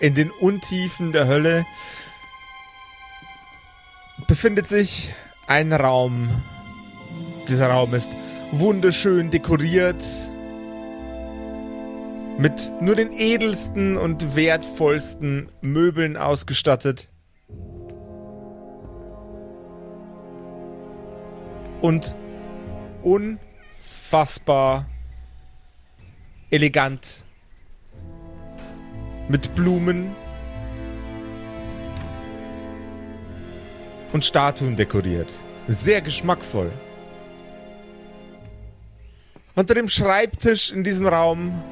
in den Untiefen der Hölle befindet sich ein Raum. Dieser Raum ist wunderschön dekoriert mit nur den edelsten und wertvollsten Möbeln ausgestattet. Und unfassbar elegant mit Blumen und Statuen dekoriert. Sehr geschmackvoll. Unter dem Schreibtisch in diesem Raum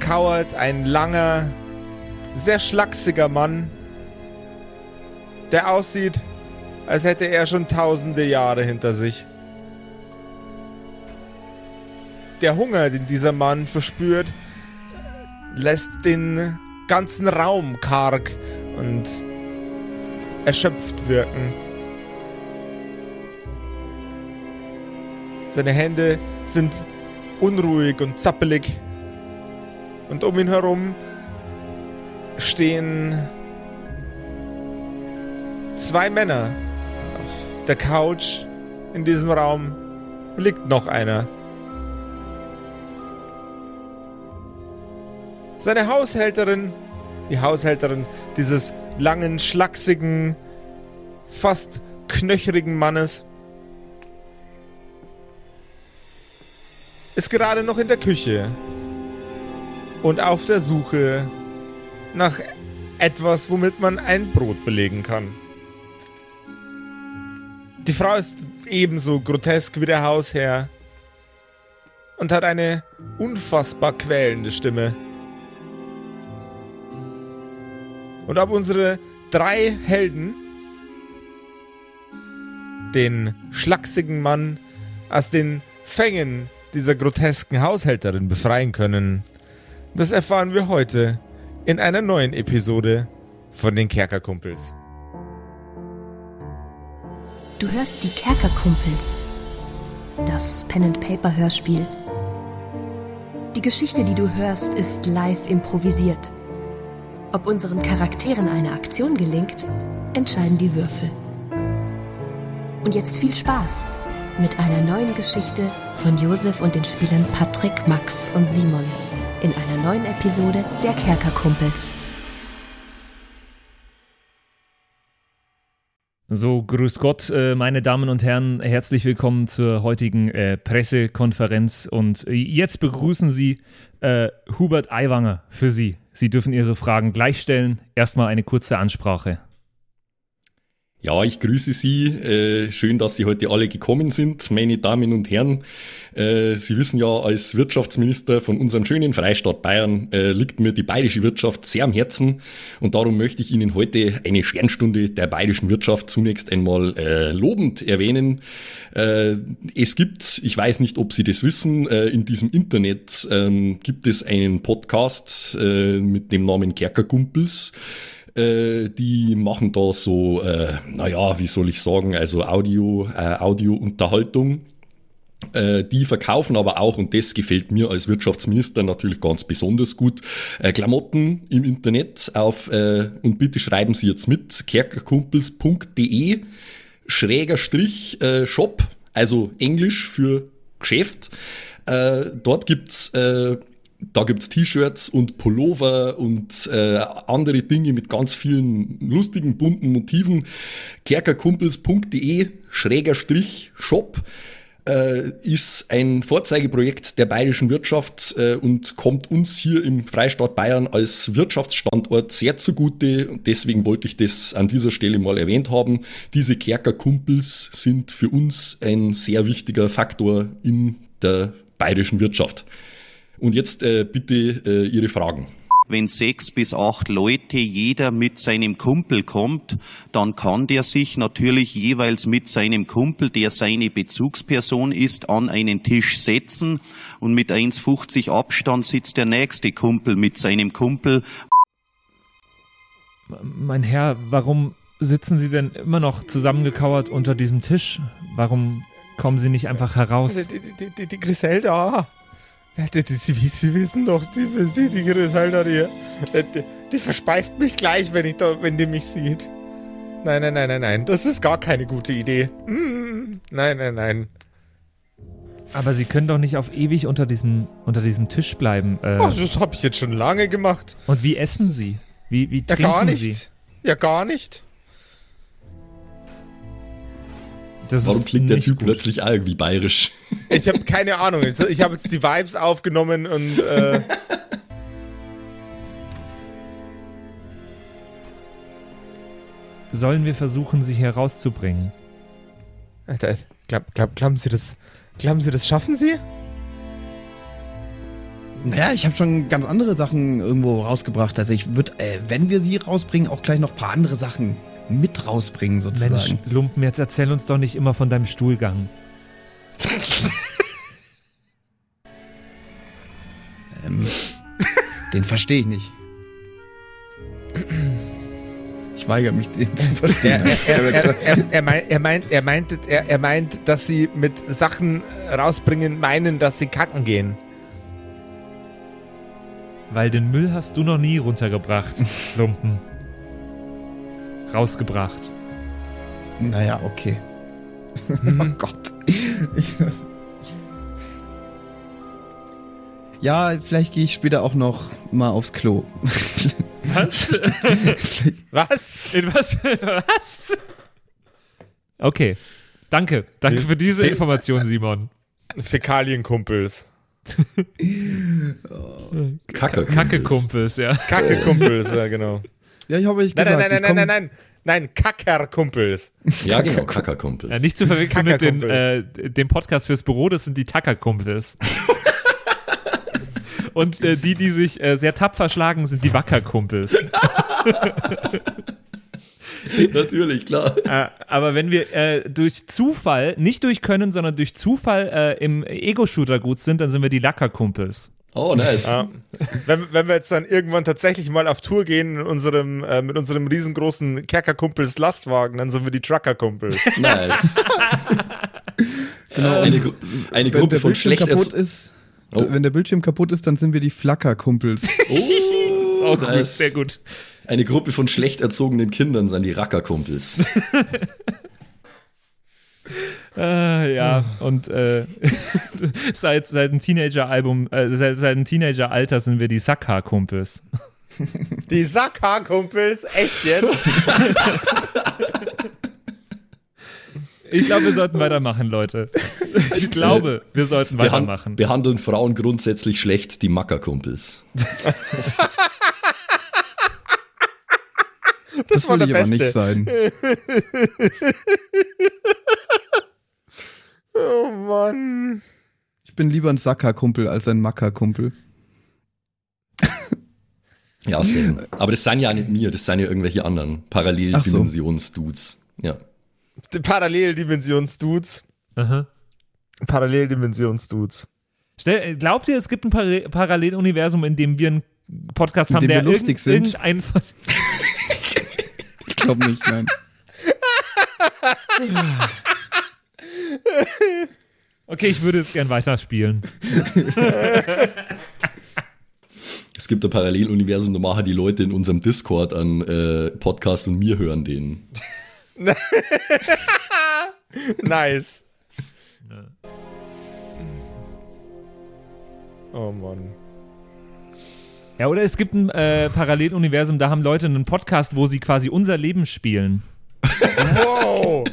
kauert ein langer, sehr schlachsiger Mann, der aussieht, als hätte er schon tausende Jahre hinter sich. Der Hunger, den dieser Mann verspürt, lässt den ganzen Raum karg und erschöpft wirken. Seine Hände sind unruhig und zappelig. Und um ihn herum stehen zwei Männer. Auf der Couch in diesem Raum liegt noch einer. Seine Haushälterin, die Haushälterin dieses langen, schlachsigen, fast knöcherigen Mannes, ist gerade noch in der Küche und auf der Suche nach etwas, womit man ein Brot belegen kann. Die Frau ist ebenso grotesk wie der Hausherr und hat eine unfassbar quälende Stimme. Und ob unsere drei Helden den schlachsigen Mann aus den Fängen dieser grotesken Haushälterin befreien können, das erfahren wir heute in einer neuen Episode von den Kerkerkumpels. Du hörst die Kerkerkumpels, das Pen-and-Paper-Hörspiel. Die Geschichte, die du hörst, ist live improvisiert. Ob unseren Charakteren eine Aktion gelingt, entscheiden die Würfel. Und jetzt viel Spaß mit einer neuen Geschichte von Josef und den Spielern Patrick, Max und Simon in einer neuen Episode der Kerkerkumpels. So, grüß Gott, äh, meine Damen und Herren, herzlich willkommen zur heutigen äh, Pressekonferenz und jetzt begrüßen Sie äh, Hubert Aiwanger für Sie. Sie dürfen Ihre Fragen gleich stellen. Erstmal eine kurze Ansprache. Ja, ich grüße Sie. Äh, schön, dass Sie heute alle gekommen sind, meine Damen und Herren. Äh, Sie wissen ja, als Wirtschaftsminister von unserem schönen Freistaat Bayern äh, liegt mir die bayerische Wirtschaft sehr am Herzen und darum möchte ich Ihnen heute eine Sternstunde der bayerischen Wirtschaft zunächst einmal äh, lobend erwähnen. Äh, es gibt, ich weiß nicht, ob Sie das wissen, äh, in diesem Internet ähm, gibt es einen Podcast mit dem Namen Kerkerkumpels die machen da so, äh, naja, wie soll ich sagen, also Audio, äh, Audio-Unterhaltung. Äh, die verkaufen aber auch, und das gefällt mir als Wirtschaftsminister natürlich ganz besonders gut, äh, Klamotten im Internet auf, äh, und bitte schreiben Sie jetzt mit, kerkerkumpels.de, schräger Strich äh, Shop, also Englisch für Geschäft. Äh, dort gibt's da gibt's T-Shirts und Pullover und äh, andere Dinge mit ganz vielen lustigen, bunten Motiven. kerkerkumpels.de, schräger Strich, Shop äh, ist ein Vorzeigeprojekt der bayerischen Wirtschaft äh, und kommt uns hier im Freistaat Bayern als Wirtschaftsstandort sehr zugute. Und deswegen wollte ich das an dieser Stelle mal erwähnt haben. Diese Kerkerkumpels sind für uns ein sehr wichtiger Faktor in der bayerischen Wirtschaft. Und jetzt äh, bitte äh, Ihre Fragen wenn sechs bis acht Leute jeder mit seinem Kumpel kommt, dann kann der sich natürlich jeweils mit seinem Kumpel, der seine Bezugsperson ist, an einen Tisch setzen und mit 1,50 Abstand sitzt der nächste Kumpel mit seinem Kumpel. Mein Herr, warum sitzen Sie denn immer noch zusammengekauert unter diesem Tisch? Warum kommen Sie nicht einfach heraus? Die, die, die, die Griselda. Sie, wissen doch, die, die, die Griselda, die, Die verspeist mich gleich, wenn, ich da, wenn die mich sieht. Nein, nein, nein, nein, nein. Das ist gar keine gute Idee. Mm, nein, nein, nein. Aber Sie können doch nicht auf ewig unter diesem, unter diesem Tisch bleiben. Äh, Ach, das habe ich jetzt schon lange gemacht. und wie essen Sie? Wie, wie Ja, trinken gar nicht. Sie? Ja, gar nicht. Das Warum ist klingt der Typ gut. plötzlich auch irgendwie bayerisch? Ich habe keine Ahnung. Ich habe jetzt die Vibes aufgenommen und äh, Sollen wir versuchen, Sie hier rauszubringen? Alter, glaub, glaub, glauben Sie das? Glauben Sie, das schaffen Sie? Naja, ich habe schon ganz andere Sachen irgendwo rausgebracht. Also ich würde, äh, wenn wir sie rausbringen, auch gleich noch ein paar andere Sachen mit rausbringen Mensch, sozusagen. Lumpen, jetzt erzähl uns doch nicht immer von deinem Stuhlgang. Ähm, den verstehe ich nicht. Ich weigere mich, den zu verstehen. Er, er, er, er, meint, er, meint, er, meint, er, er meint, dass Sie mit Sachen rausbringen meinen, dass Sie kacken gehen. Weil den Müll hast du noch nie runtergebracht, Lumpen. Rausgebracht. naja, okay. oh Gott. Ja, vielleicht gehe ich später auch noch mal aufs Klo. Was? Was? In was? Was? Okay. Danke. Danke für diese Fe- Information, Simon. Fäkalienkumpels. Kacke. Kacke-Kumpels, ja. Kacke-Kumpels, ja, genau. Ja, ich habe euch Nein, gesagt, nein, nein, nein, nein, kommen- nein, nein. Nein, Kackerkumpels. Ja, genau, Kackerkumpels. ja. Nicht zu verwechseln mit den, äh, dem Podcast fürs Büro, das sind die Tacker-Kumpels. Und äh, die, die sich äh, sehr tapfer schlagen, sind die Wacker-Kumpels. Natürlich, klar. Äh, aber wenn wir äh, durch Zufall, nicht durch Können, sondern durch Zufall äh, im Ego-Shooter gut sind, dann sind wir die Lacker-Kumpels. Oh, nice. Ja. Wenn, wenn wir jetzt dann irgendwann tatsächlich mal auf Tour gehen in unserem, äh, mit unserem riesengroßen Kerkerkumpels Lastwagen, dann sind wir die Truckerkumpels. Nice. Genau, Eine, und Gru eine wenn Gruppe der von Bildschirm schlecht kaputt ist, Oh. wenn der Bildschirm kaputt ist, dann sind wir die Flackerkumpels. Oh, Oh, gut, nice. sehr gut. Eine Gruppe von schlecht erzogenen Kindern sind die Rackerkumpels. Äh, ja, und äh, seit, seit dem Teenager-Album, äh, seit, seit dem Teenager-Alter sind wir die Sackhaar-Kumpels. Die Sackhaarkumpels? Echt jetzt? Ich glaube, wir sollten weitermachen, Leute. Ich glaube, wir sollten weitermachen. behandeln Frauen grundsätzlich schlecht, die Mackerkumpels. Das, war will der ich aber nicht Beste. sein. Oh Mann. Ich bin lieber ein Sackerkumpel als ein Mackerkumpel. Ja, same. Aber das sind ja nicht mir, das sind ja irgendwelche anderen Paralleldimensions-Dudes. Ja. Paralleldimensionsdudes. Aha. Paralleldimensionsdudes. Stell, glaubt ihr, es gibt ein Par Paralleluniversum, in dem wir einen Podcast In haben, dem der wir lustig sind? irgendein Ich glaube nicht, nein. Okay, ich würde jetzt gern weiterspielen. Es gibt ein Paralleluniversum, da machen die Leute in unserem Discord einen äh, Podcast und wir hören den. Nice. Oh Mann. Ja, oder es gibt ein äh, Paralleluniversum, da haben Leute einen Podcast, wo sie quasi unser Leben spielen. Wow.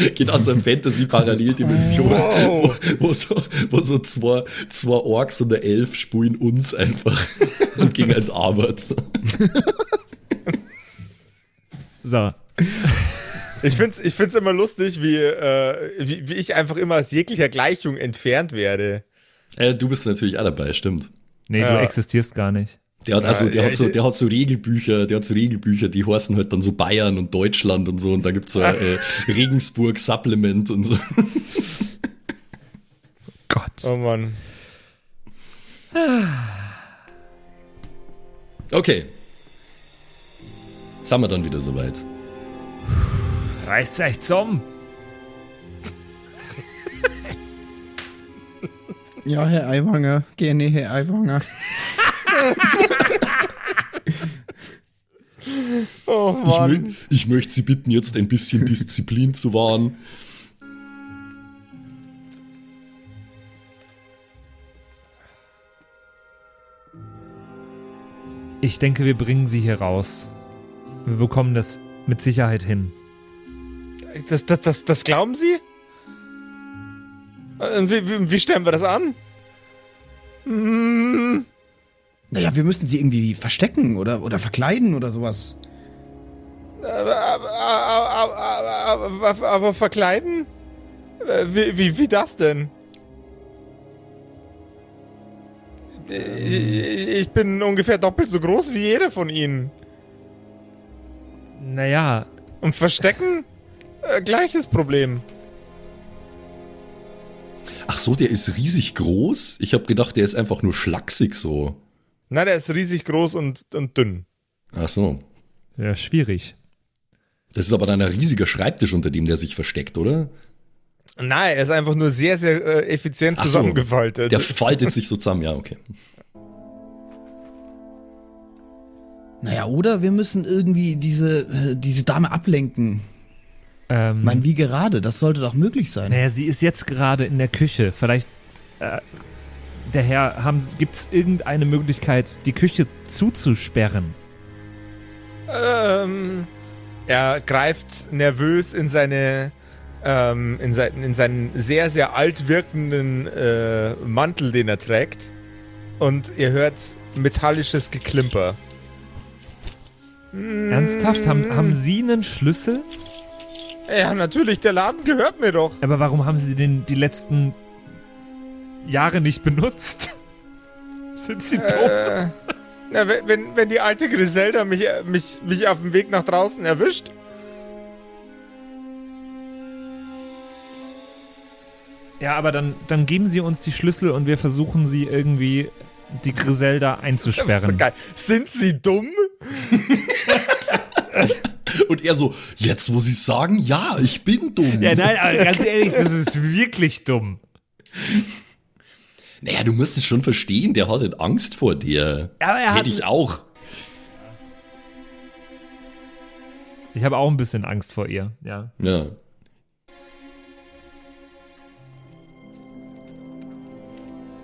Geht aus einer Fantasy-Paralleldimension, Wow. wo, wo, so, wo so zwei, zwei Orks und eine Elf spulen uns einfach und gegen ein Arbeit. So. Ich find's, ich find's immer lustig, wie, äh, wie, wie ich einfach immer aus jeglicher Gleichung entfernt werde. Äh, du bist natürlich auch dabei, stimmt. Nee, du Ja. existierst gar nicht. Der hat, also, der, ja, hat so, der hat so Regelbücher, der hat so Regelbücher, die heißen halt dann so Bayern und Deutschland und so und da gibt's so ein äh, Regensburg Supplement und so. Gott. Oh Mann. Okay. Sind wir dann wieder soweit. Reicht's echt zum? Ja, Herr Aiwanger, gerne, Herr Aiwanger. Oh Ich, mö Mann. ich möchte Sie bitten, jetzt ein bisschen Disziplin zu wahren. Ich denke, wir bringen sie hier raus. Wir bekommen das mit Sicherheit hin. Das, das, das, das glauben Sie? Äh, Wie, wie, wie stellen wir das an? Hm, Naja, wir müssen sie irgendwie verstecken oder, oder verkleiden oder sowas. aber, verkleiden? Wie, wie, wie das denn? Ich ich bin ungefähr doppelt so groß wie jeder von Ihnen. Naja, Und verstecken? Äh, gleiches Problem. Ach so, der ist riesig groß. Ich habe gedacht, der ist einfach nur schlaksig so. Na, der ist riesig groß und, und dünn. Ach so. ja, schwierig. Das ist aber dann ein riesiger Schreibtisch, unter dem der sich versteckt, oder? Nein, er ist einfach nur sehr, sehr äh, effizient Ach so. zusammengefaltet. Der faltet sich so zusammen, ja, okay. Naja, oder wir müssen irgendwie diese, äh, diese Dame ablenken. Ähm, Ich meine, wie gerade? Das sollte doch möglich sein. naja, sie ist jetzt gerade in der Küche. Vielleicht, äh, der Herr, gibt es irgendeine Möglichkeit, die Küche zuzusperren? Ähm, er greift nervös in seine ähm, in, sein, in seinen sehr, sehr alt wirkenden äh, Mantel, den er trägt. Und ihr hört metallisches Geklimper. Ernsthaft? Haben, haben Sie einen Schlüssel? Ja, natürlich, der Laden gehört mir doch. Aber warum haben Sie den die letzten Jahre nicht benutzt? Sind Sie dumm? Äh, na, wenn- wenn, die alte Griselda mich, mich, mich auf dem Weg nach draußen erwischt, Ja, aber dann, dann geben Sie uns die Schlüssel und wir versuchen sie irgendwie die Griselda das ist einzusperren. so geil. Sind sie dumm? Und er so, jetzt wo sie sagen, ja, ich bin dumm. Ja, nein, aber ganz ehrlich, das ist wirklich dumm. Naja, du musst es schon verstehen, der hat halt Angst vor dir. Ja, aber er hat- Hätte ich auch. Ich habe auch ein bisschen Angst vor ihr, ja. Ja.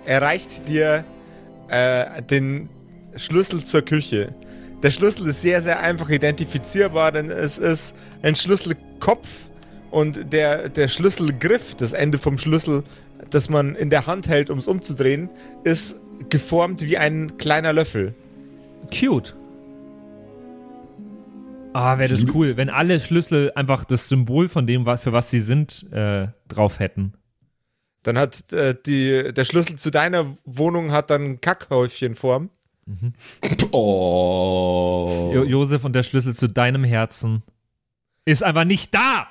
Er reicht dir äh, den Schlüssel zur Küche. Der Schlüssel ist sehr, sehr einfach identifizierbar, denn es ist ein Schlüsselkopf und der, der Schlüsselgriff, das Ende vom Schlüssel, das man in der Hand hält, um es umzudrehen, ist geformt wie ein kleiner Löffel. Cute. Ah, wäre das cool, wenn alle Schlüssel einfach das Symbol von dem, für was sie sind, äh, drauf hätten. Dann hat äh, die, der Schlüssel zu deiner Wohnung hat dann Kackhäufchenform. Oh. Jo Josef und der Schlüssel zu deinem Herzen ist einfach nicht da.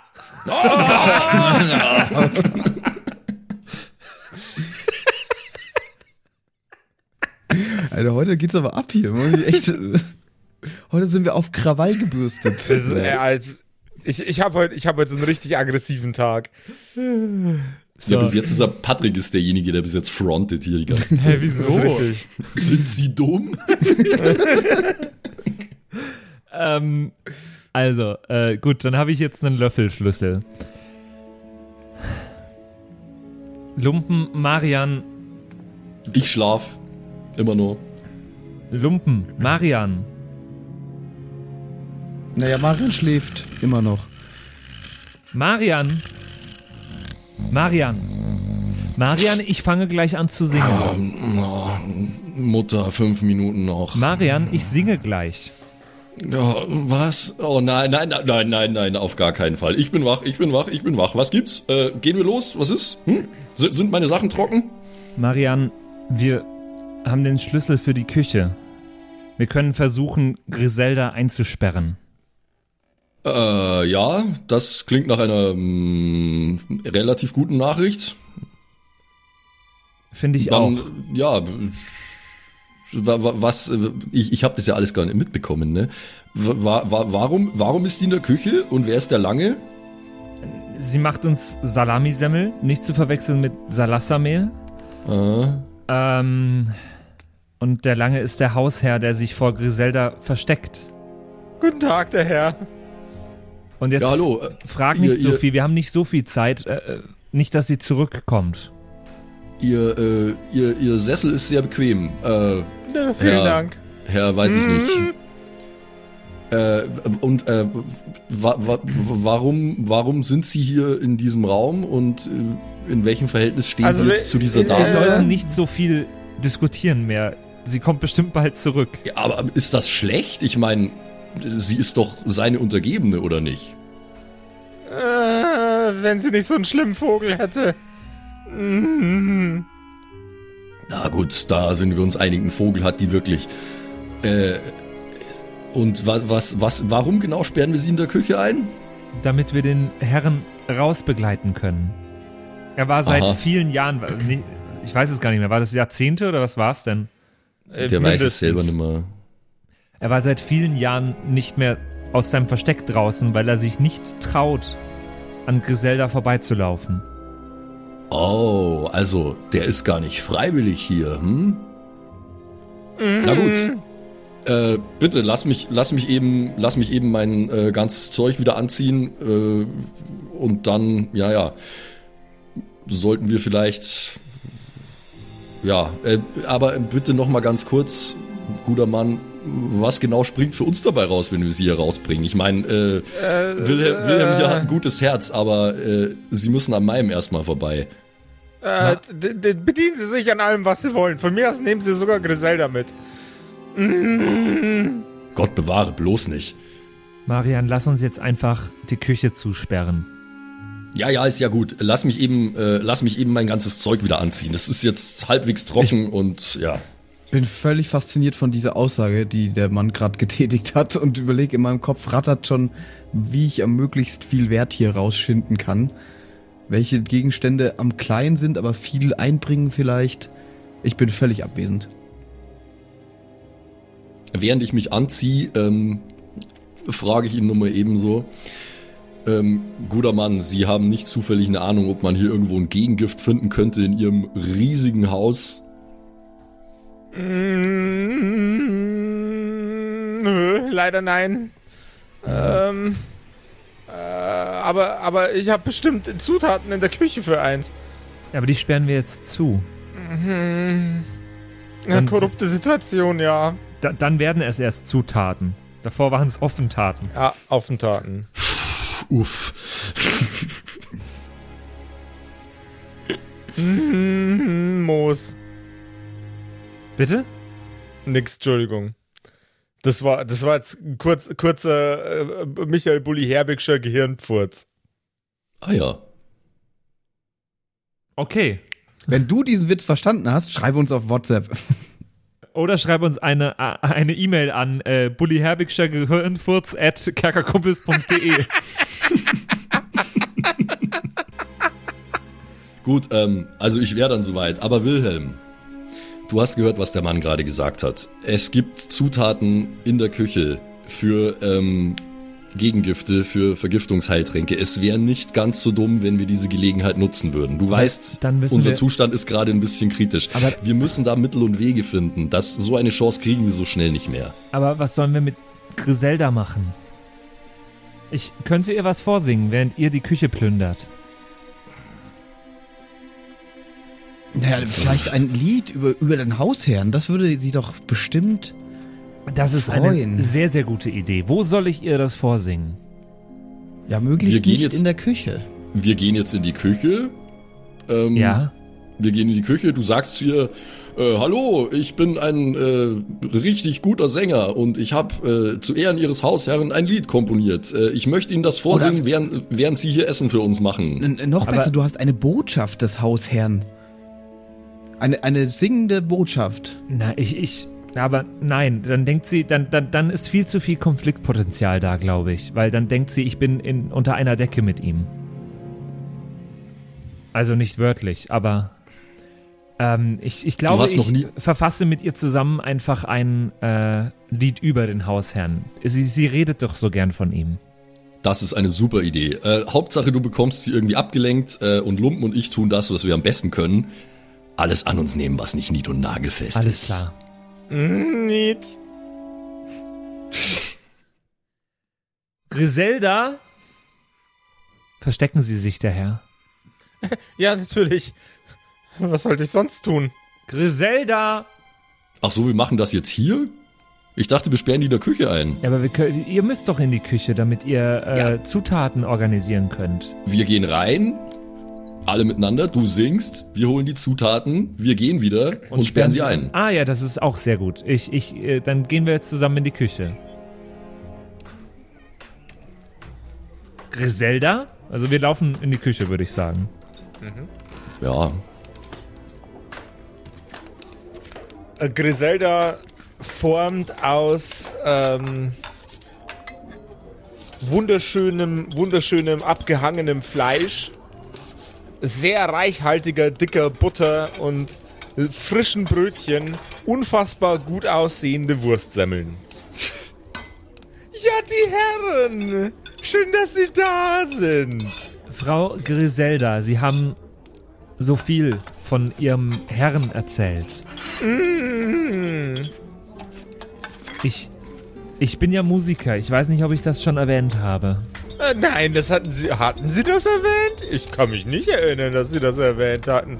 Alter, heute geht's aber ab hier. Echt, heute sind wir auf Krawall gebürstet. Ist, äh, also, ich ich habe heute, ich hab heute so einen richtig aggressiven Tag. Ja, bis jetzt ist er Patrick ist derjenige, der bis jetzt frontet hier die ganze Zeit. Hä, wieso? Sind sie dumm? Ähm, also, äh, gut, dann habe ich jetzt einen Löffelschlüssel. Lumpen, Marian, Ich schlaf. Immer nur. Lumpen, Marian. Naja, Marion schläft immer noch. Marian. Marian. Marian, ich fange gleich an zu singen. Oh, Mutter, fünf Minuten noch. Marian, ich singe gleich. Ja, was? Oh nein, nein, nein, nein, nein, nein, auf gar keinen Fall. Ich bin wach, ich bin wach, ich bin wach. Was gibt's? Äh, gehen wir los? Was ist? Hm? Sind meine Sachen trocken? Marian, wir haben den Schlüssel für die Küche. Wir können versuchen, Griselda einzusperren. Äh, ja, das klingt nach einer mm, relativ guten Nachricht. Finde ich Dann, auch. ja, wa- wa- was, äh, ich, ich habe das ja alles gar nicht mitbekommen, ne? Wa wa warum, warum ist die in der Küche und wer ist der Lange? Sie macht uns Salamisemmel, nicht zu verwechseln mit Salassamehl. Äh, Ähm, und der Lange ist der Hausherr, der sich vor Griselda versteckt. Guten Tag, der Herr. Und jetzt Ja, hallo, äh, frag nicht ihr- so ihr- viel, wir haben nicht so viel Zeit. Äh, äh, nicht, dass sie zurückkommt. Ihr, äh, ihr, ihr Sessel ist sehr bequem. Äh, Ja, vielen Ja. Dank. Herr, weiß ich nicht. Äh, und äh, wa wa warum, warum sind Sie hier in diesem Raum und äh, in welchem Verhältnis stehen Also Sie wir- jetzt zu dieser Wir Dame? Äh. sollten nicht so viel diskutieren mehr. Sie kommt bestimmt bald zurück. Ja, aber ist das schlecht? Ich meine, sie ist doch seine Untergebene, oder nicht? Äh, wenn sie nicht so einen schlimmen Vogel hätte. Mhm. Na gut, da sind wir uns einig. Ein Vogel hat die wirklich. Äh, und was, was, was, warum genau sperren wir sie in der Küche ein? damit wir den Herrn rausbegleiten können. Er war seit Aha. vielen Jahren, ich weiß es gar nicht mehr, war das Jahrzehnte oder was war es denn? Äh, Der weiß es mindestens. selber nicht mehr. Er war seit vielen Jahren nicht mehr aus seinem Versteck draußen, weil er sich nicht traut, an Griselda vorbeizulaufen. Oh, also der ist gar nicht freiwillig hier, hm? Na gut. Äh, bitte lass mich, lass mich eben, lass mich eben mein äh, ganzes Zeug wieder anziehen äh, und dann, ja, ja, sollten wir vielleicht, ja, äh, aber bitte noch mal ganz kurz, guter Mann, was genau springt für uns dabei raus, wenn wir sie hier rausbringen? Ich meine, äh, Wilhelm, Wilhelm hier hat ein gutes Herz, aber äh, sie müssen an meinem erstmal vorbei. Äh, bedienen Sie sich an allem, was Sie wollen. Von mir aus nehmen Sie sogar Griselda mit. Gott bewahre, bloß nicht. Marian, lass uns jetzt einfach die Küche zusperren. Ja, ja, ist ja gut. Lass mich eben, äh, lass mich eben mein ganzes Zeug wieder anziehen. Es ist jetzt halbwegs trocken und ja. bin völlig fasziniert von dieser Aussage, die der Mann gerade getätigt hat und überlege in meinem Kopf rattert schon, wie ich am möglichst viel Wert hier rausschinden kann. Welche Gegenstände am klein sind, aber viel einbringen vielleicht. Ich bin völlig abwesend. Während ich mich anziehe, ähm, frage ich ihn nur mal ebenso. Ähm, guter Mann, Sie haben nicht zufällig eine Ahnung, ob man hier irgendwo ein Gegengift finden könnte in Ihrem riesigen Haus? Mm, Nö, leider nein. Ähm, äh, aber, aber ich habe bestimmt Zutaten in der Küche für eins. Ja, aber die sperren wir jetzt zu. Eine Dann- korrupte Situation, ja. Da, dann werden es erst Zutaten. Davor waren es Offentaten. Ja, Aufentaten. Uff. Mhm, Moos. Bitte? Nix, Entschuldigung. Das war, das war jetzt ein kurz, kurzer äh, Michael Bulli Herbigscher Gehirnpfurz. Ah ja. Okay. Wenn du diesen Witz verstanden hast, schreibe uns auf WhatsApp. Oder schreib uns eine eine E-Mail an äh, bullyherbigscher Gehirnfurz at kerkerkumpels.de. Gut, ähm, also ich wäre dann soweit. Aber Wilhelm, du hast gehört, was der Mann gerade gesagt hat. Es gibt Zutaten in der Küche für ähm, Gegengifte, für Vergiftungsheiltränke. Es wäre nicht ganz so dumm, wenn wir diese Gelegenheit nutzen würden. Du weißt, dann müssen unser wir- Zustand ist gerade ein bisschen kritisch. Aber- wir müssen da Mittel und Wege finden. Das, so eine Chance kriegen wir so schnell nicht mehr. Aber was sollen wir mit Griselda machen? Ich könnte ihr was vorsingen, während ihr die Küche plündert. Naja, vielleicht ein Lied über, über den Hausherrn. Das würde sie doch bestimmt. Das ist Freuen. eine sehr, sehr gute Idee. Wo soll ich ihr das vorsingen? Ja, Wir möglichst gehen nicht jetzt- in der Küche. Wir gehen jetzt in die Küche. Ähm, Ja? Wir gehen in die Küche, du sagst zu ihr, äh, hallo, ich bin ein äh, richtig guter Sänger und ich habe äh, zu Ehren Ihres Hausherren ein Lied komponiert. Äh, ich möchte Ihnen das vorsingen, während, während Sie hier Essen für uns machen. Noch Aber- besser, du hast eine Botschaft des Hausherrn. Eine, eine singende Botschaft. Na, ich, ich, aber nein, dann denkt sie, dann, dann, dann ist viel zu viel Konfliktpotenzial da, glaube ich. Weil dann denkt sie, ich bin in, unter einer Decke mit ihm. Also nicht wörtlich, aber ähm, ich, ich glaube, ich verfasse mit ihr zusammen einfach ein äh, Lied über den Hausherrn. Sie, sie redet doch so gern von ihm. Das ist eine super Idee. Äh, Hauptsache, du bekommst sie irgendwie abgelenkt äh, und Lumpen und ich tun das, was wir am besten können. Alles an uns nehmen, was nicht nied- und nagelfest Alles ist. klar. Mm, Niet. Griselda? Verstecken Sie sich, der Herr. Ja, natürlich. Was sollte ich sonst tun? Griselda! Ach so, wir machen das jetzt hier? Ich dachte, wir sperren die in der Küche ein. Ja, aber wir können, ihr müsst doch in die Küche, damit ihr äh, Zutaten organisieren könnt. Wir gehen rein, alle miteinander, du singst, wir holen die Zutaten, wir gehen wieder und, sperren sie ein. Ah ja, das ist auch sehr gut. Ich, ich, äh, dann gehen wir jetzt zusammen in die Küche. Griselda? Also wir laufen in die Küche, würde ich sagen. Ja, Äh, Griselda formt aus ähm, wunderschönem, wunderschönem abgehangenem Fleisch, sehr reichhaltiger, dicker Butter und frischen Brötchen unfassbar gut aussehende Wurstsemmeln. Ja, die Herren! Schön, dass Sie da sind! Frau Griselda, Sie haben so viel von Ihrem Herrn erzählt. Mm. Ich, ich bin ja Musiker. Ich weiß nicht, ob ich das schon erwähnt habe. Äh, nein, das hatten Sie. Hatten Sie das erwähnt? Ich kann mich nicht erinnern, dass Sie das erwähnt hatten.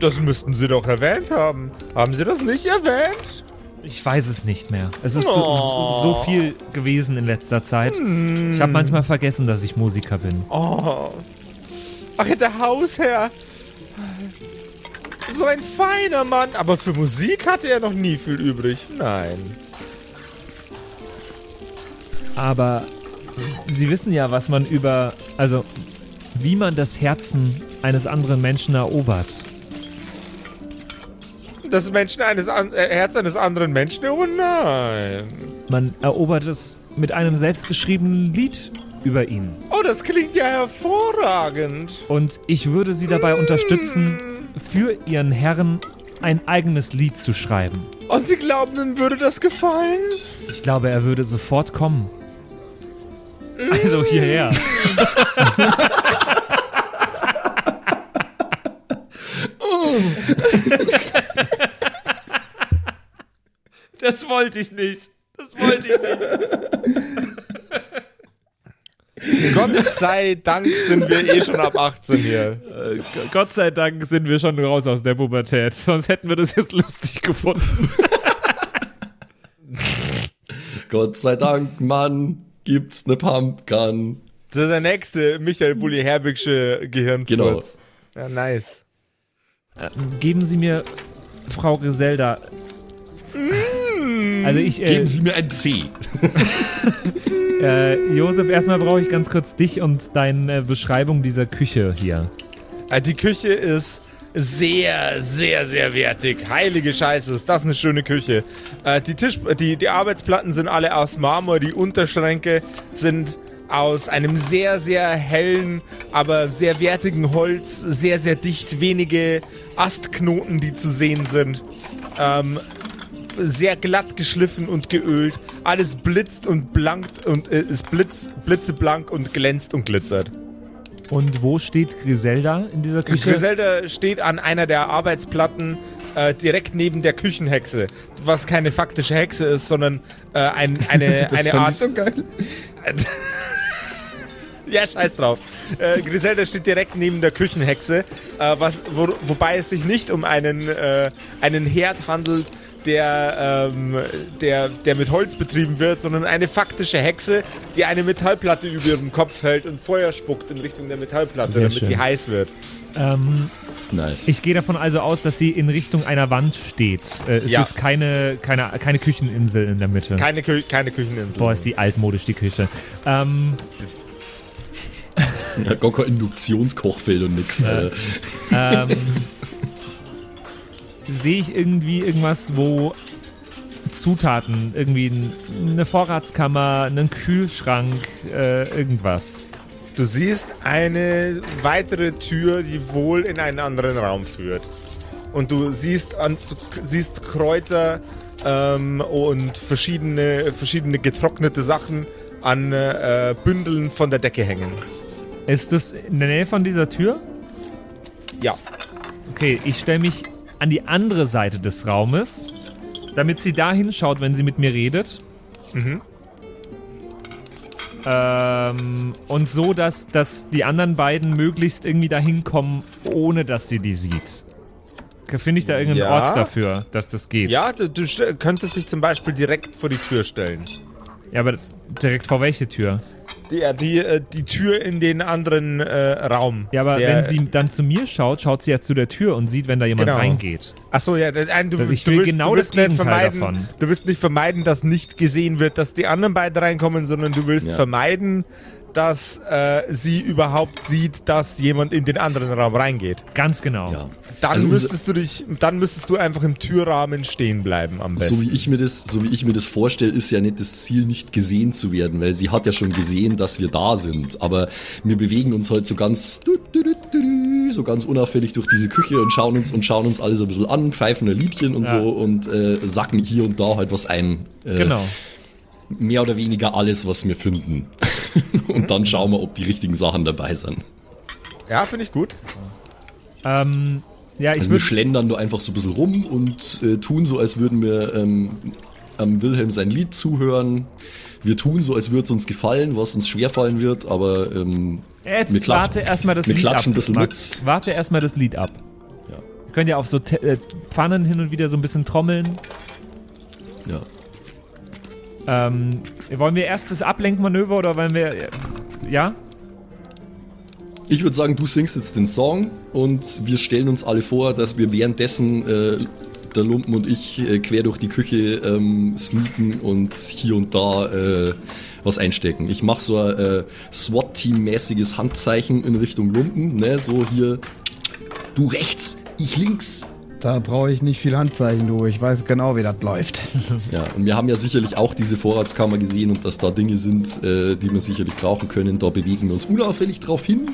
Das müssten Sie doch erwähnt haben. Haben Sie das nicht erwähnt? Ich weiß es nicht mehr. Es ist so, so, so viel gewesen in letzter Zeit. Hm. Ich habe manchmal vergessen, dass ich Musiker bin. Oh. Ach, der Hausherr. So ein feiner Mann. Aber für Musik hatte er noch nie viel übrig. Nein. Aber Sie wissen ja, was man über, also wie man das Herzen eines anderen Menschen erobert. Das Menschen eines an äh, Herz eines anderen Menschen? Oh nein. Man erobert es mit einem selbstgeschriebenen Lied über ihn. Oh, das klingt ja hervorragend. Und ich würde Sie dabei unterstützen, für Ihren Herrn ein eigenes Lied zu schreiben. Und Sie glauben, ihm würde das gefallen? Ich glaube, er würde sofort kommen. Also hierher. Das wollte ich nicht. Das wollte ich nicht. Gott sei Dank sind wir eh schon ab 18 hier. Äh, Gott sei Dank sind wir schon raus aus der Pubertät. Sonst hätten wir das jetzt lustig gefunden. Gott sei Dank, Mann, gibt's ne Pumpgun. Das ist der nächste Michael Bulli Herbigsche Gehirnfurz. Genau. Ja, nice. Geben Sie mir, Frau Griselda. Also ich, äh, Geben Sie mir ein C. äh, Josef, erstmal brauche ich ganz kurz dich und deine Beschreibung dieser Küche hier. Äh, Die Küche ist sehr, sehr, sehr wertig. Heilige Scheiße, ist das eine schöne Küche. Äh, Die, Tisch, die, die Arbeitsplatten sind alle aus Marmor, die Unterschränke sind aus einem sehr, sehr hellen, aber sehr wertigen Holz, sehr, sehr dicht, wenige Astknoten, die zu sehen sind. Ähm, sehr glatt geschliffen und geölt. Alles blitzt und blankt und äh, ist blitz, blitzeblank und glänzt und glitzert. Und wo steht Griselda in dieser Küche? Griselda steht an einer der Arbeitsplatten äh, direkt neben der Küchenhexe, was keine faktische Hexe ist, sondern äh, ein, eine, Das eine Art. ich so geil. Ja, scheiß drauf. Äh, Griselda steht direkt neben der Küchenhexe, äh, was, wo, wobei es sich nicht um einen, äh, einen Herd handelt, der, ähm, der, der mit Holz betrieben wird, sondern eine faktische Hexe, die eine Metallplatte über ihrem Kopf hält und Feuer spuckt in Richtung der Metallplatte, Sehr damit schön. die heiß wird. Ähm, Nice. ich gehe davon also aus, dass sie in Richtung einer Wand steht. Äh, es Ja. ist keine, keine, keine Kücheninsel in der Mitte. Keine, Kü keine Kücheninsel. Boah, ist die altmodisch, die Küche. Ähm, Ja, gar kein Induktionskochfeld und nix. Äh. ähm, sehe ich irgendwie irgendwas, wo Zutaten, irgendwie eine Vorratskammer, einen Kühlschrank, äh, irgendwas. Du siehst eine weitere Tür, die wohl in einen anderen Raum führt. Und du siehst, an, du siehst Kräuter ähm, und verschiedene, verschiedene getrocknete Sachen an äh, Bündeln von der Decke hängen. Ist das in der Nähe von dieser Tür? Ja. Okay, ich stelle mich an die andere Seite des Raumes, damit sie da hinschaut, wenn sie mit mir redet. Ähm, und so, dass, dass die anderen beiden möglichst irgendwie dahin kommen, ohne dass sie die sieht. Finde ich da irgendeinen Ja. Ort dafür, dass das geht? Ja, du, du st- könntest dich zum Beispiel direkt vor die Tür stellen. Ja, aber direkt vor welche Tür? Die, ja, die, äh, die Tür in den anderen äh, Raum. Ja, aber Der- wenn sie dann zu mir schaut, schaut sie ja zu der Tür und sieht, wenn da jemand Genau. reingeht. Achso, ja, du, Also ich du will willst, genau du willst das nicht Gegenteil vermeiden, davon. Du willst nicht vermeiden, dass nicht gesehen wird, dass die anderen beiden reinkommen, sondern du willst Ja. vermeiden, dass äh, sie überhaupt sieht, dass jemand in den anderen Raum reingeht. Ganz genau. Ja. Dann Also müsstest du dich, dann müsstest du einfach im Türrahmen stehen bleiben am besten. So wie ich mir das, so wie ich mir das vorstelle, ist ja nicht das Ziel, nicht gesehen zu werden, weil sie hat ja schon gesehen, dass wir da sind. Aber wir bewegen uns halt so ganz, so ganz unauffällig durch diese Küche und schauen uns und schauen uns alles ein bisschen an, pfeifen ein Liedchen und Ja. so und äh, sacken hier und da halt was ein. Äh, Genau. Mehr oder weniger alles, was wir finden. und dann schauen wir, ob die richtigen Sachen dabei sind. ja, finde ich gut. Ähm, ja, ich Also wir würde. schlendern nur einfach so ein bisschen rum und äh, tun so, als würden wir ähm, am Wilhelm sein Lied zuhören. Wir tun so, als würde es uns gefallen, was uns schwerfallen wird, aber ähm, Jetzt wir klatschen- warte erstmal das wir Lied klatschen ab. ein bisschen mit. Warte erstmal das Lied ab. Ja. Wir können ja auf so Te äh, Pfannen hin und wieder so ein bisschen trommeln. ja. Ähm, wollen wir erst das Ablenkmanöver oder wollen wir. Ja? Ich würde sagen, du singst jetzt den Song und wir stellen uns alle vor, dass wir währenddessen äh, der Lumpen und ich äh, quer durch die Küche ähm, sneaken und hier und da äh, was einstecken. Ich mache so ein äh, SWAT-Team-mäßiges Handzeichen in Richtung Lumpen, ne? So hier, du rechts, ich links. Da brauche ich nicht viel Handzeichen, du. Ich weiß genau, wie das läuft. Ja, und wir haben ja sicherlich auch diese Vorratskammer gesehen und dass da Dinge sind, äh, die wir sicherlich brauchen können. Da bewegen wir uns unauffällig drauf hin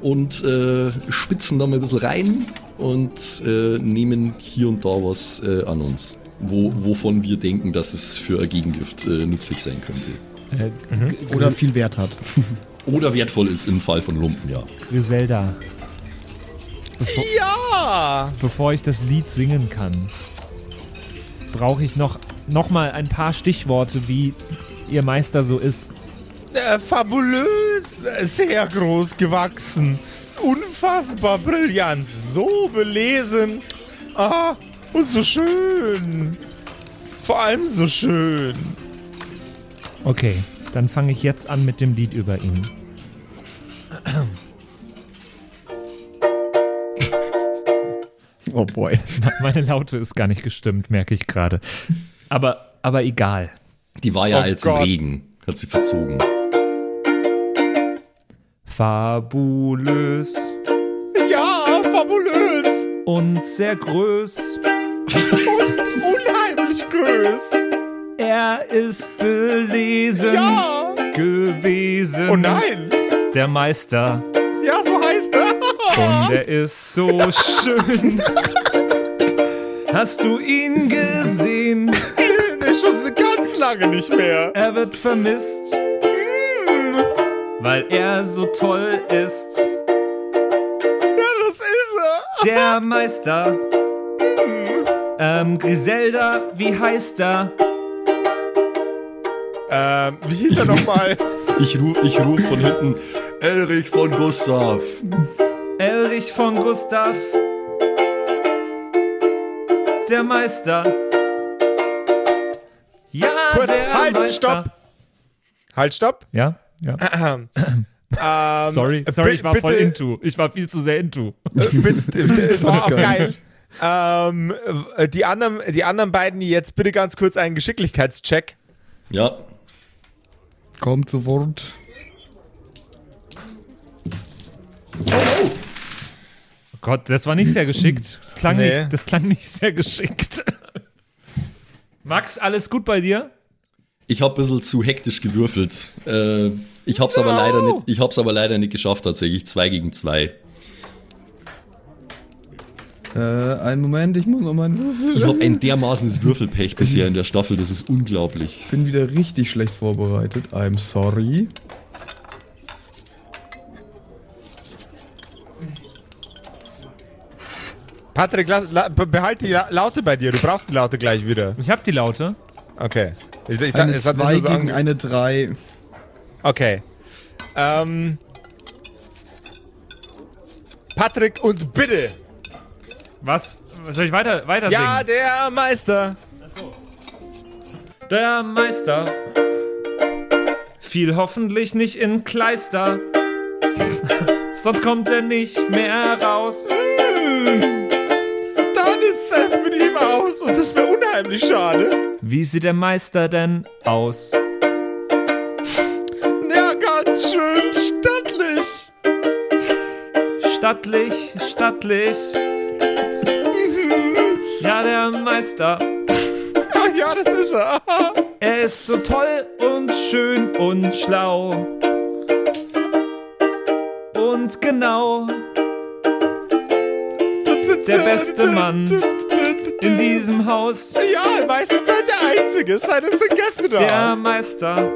und äh, spitzen da mal ein bisschen rein und äh, nehmen hier und da was äh, an uns, wo, wovon wir denken, dass es für ein Gegengift äh, nützlich sein könnte. Äh, Oder viel Wert hat. Oder wertvoll ist im Fall von Lumpen, ja. Griselda. Bevor, Ja! bevor ich das Lied singen kann, brauche ich noch, noch mal ein paar Stichworte, wie ihr Meister so ist. Äh, fabulös, sehr groß gewachsen, unfassbar brillant, so belesen, ah, und so schön. Vor allem so schön. Okay, dann fange ich jetzt an mit dem Lied über ihn. Oh boy. Meine Laute ist gar nicht gestimmt, merke ich gerade. Aber, aber egal. Die war ja Oh als im Gott. Regen, hat sie verzogen. Fabulös Ja, fabulös, und sehr groß. unheimlich groß. Er ist belesen Ja, gewesen. oh nein, Der Meister. ja, so. Und er ist so schön. Hast du ihn gesehen? Nee, schon ganz lange nicht mehr. Er wird vermisst, weil er so toll ist. Ja, das ist er. Der Meister. Ähm, Griselda, wie heißt er? Ähm, wie hieß er nochmal? Ich ruf, ich ruf von hinten, Elrich von Gustav. Elrich von Gustav. Der Meister. Ja, Kurz, der halt, Meister. stopp. halt, stopp. Ja, ja. Ähm, Sorry, sorry, ich war voll bitte- into. Ich war viel zu sehr into. Bitte, es war auch geil. geil. Ähm, äh, die, anderen, die anderen beiden, jetzt bitte ganz kurz einen Geschicklichkeitscheck. Ja, Kommt sofort. Oh Gott, das war nicht sehr geschickt. Das klang, Nee. nicht, das klang nicht sehr geschickt. Max, alles gut bei dir? Ich habe ein bisschen zu hektisch gewürfelt. Äh, ich habe es aber, leider nicht- ich hab's aber leider nicht geschafft, tatsächlich. Zwei gegen zwei. Äh, einen Moment, ich muss noch mal Würfel. Ich habe ein dermaßenes Würfelpech bisher in der Staffel, das ist unglaublich. Ich bin wieder richtig schlecht vorbereitet. I'm sorry. Patrick, lass, la, be- behalt die La Laute bei dir. Du brauchst die Laute gleich wieder. Ich hab die Laute. Okay. Ich, ich, Eine es hat sich 2 nur so gegen eine 3. Okay. Ähm. Patrick und bitte. Was? Was soll ich weiter, weiter Ja, singen? der Meister. Der Meister fiel hoffentlich nicht in Kleister. Sonst kommt er nicht mehr raus. Aus und das wäre unheimlich schade. Wie sieht der Meister denn aus? Ja, ganz schön stattlich. Stattlich, stattlich. Ja, der Meister, Ach ja, das ist er. er ist so toll und schön und schlau. Und genau Der beste Mann in diesem Haus. Ja, meistens seid der Einzige. Es sei denn, es sind Gäste da. Der Meister.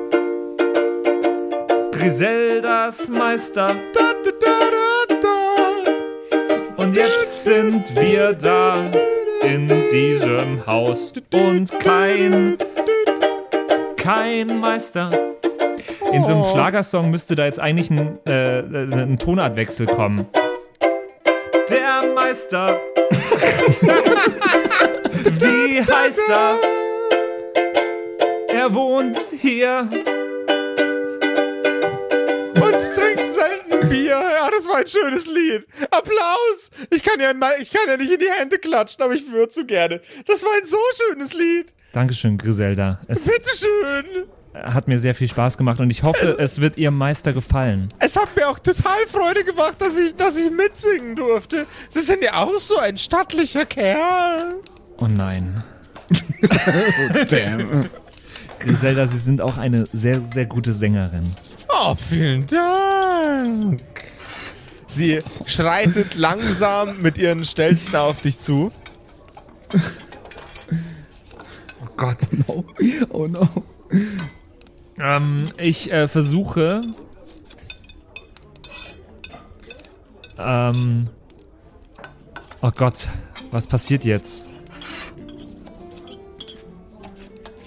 Griseldas Meister. Da, da, da, da, da. Und jetzt sind wir da in diesem Haus. Und kein, kein Meister. In so einem Oh. Schlagersong müsste da jetzt eigentlich ein, äh, ein Tonartwechsel kommen. Der Meister. Wie heißt er? Er wohnt hier. Und trinkt selten Bier. Ja, das war ein schönes Lied. Applaus. Ich kann ja, mal- ich kann ja nicht in die Hände klatschen, aber ich würde so gerne. Das war ein so schönes Lied. Dankeschön, Griselda. Es Bitteschön. Hat mir sehr viel Spaß gemacht und ich hoffe, es wird Ihrem Meister gefallen. Es hat mir auch total Freude gemacht, dass ich, dass ich mitsingen durfte. Sie sind ja auch so ein stattlicher Kerl. Oh nein. Damn. Griselda, Sie sind auch eine sehr, sehr gute Sängerin. Oh, vielen Dank. Sie schreitet langsam mit ihren Stelzen auf dich zu. Oh Gott. Oh, oh no. Ähm, ich äh, versuche. Ähm. Oh Gott, was passiert jetzt?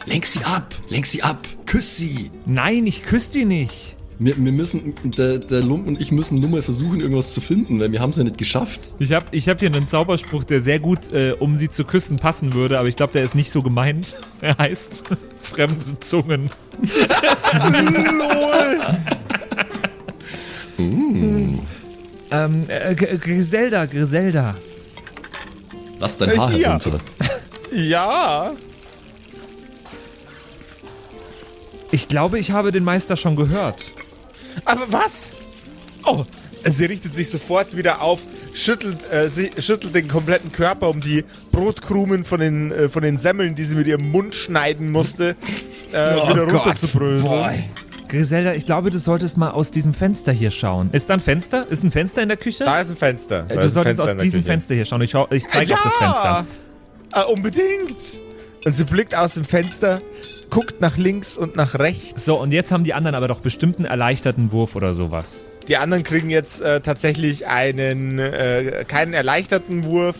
Lenk sie ab, lenk sie ab, küss sie. Nein, ich küsse die nicht. Wir, wir müssen, der, der Lump und ich müssen nur mal versuchen, irgendwas zu finden, weil wir haben es ja nicht geschafft. Ich habe ich hab hier einen Zauberspruch, der sehr gut, äh, um sie zu küssen, passen würde, aber ich glaube, der ist nicht so gemeint. Er heißt fremde Zungen. Lol. Ähm, äh, Griselda, Griselda. Lass dein Haar Hier. herunter. Ja. Ich glaube, ich habe den Meister schon gehört. Aber was? Oh, sie richtet sich sofort wieder auf, schüttelt, äh, sie, schüttelt den kompletten Körper, um die Brotkrumen von den, äh, von den Semmeln, die sie mit ihrem Mund schneiden musste, äh, Oh wieder Gott. runterzubröseln. Boy. Griselda, ich glaube, du solltest mal aus diesem Fenster hier schauen. Ist da ein Fenster? Ist ein Fenster in der Küche? Da ist ein Fenster. Da Äh, ist du solltest Fenster aus diesem Küche. Fenster hier schauen. Ich, schau- ich zeige auf das Fenster. Äh, unbedingt. Und sie blickt aus dem Fenster, guckt nach links und nach rechts. So, und jetzt haben die anderen aber doch bestimmt einen erleichterten Wurf oder sowas. Die anderen kriegen jetzt äh, tatsächlich einen, äh, keinen erleichterten Wurf.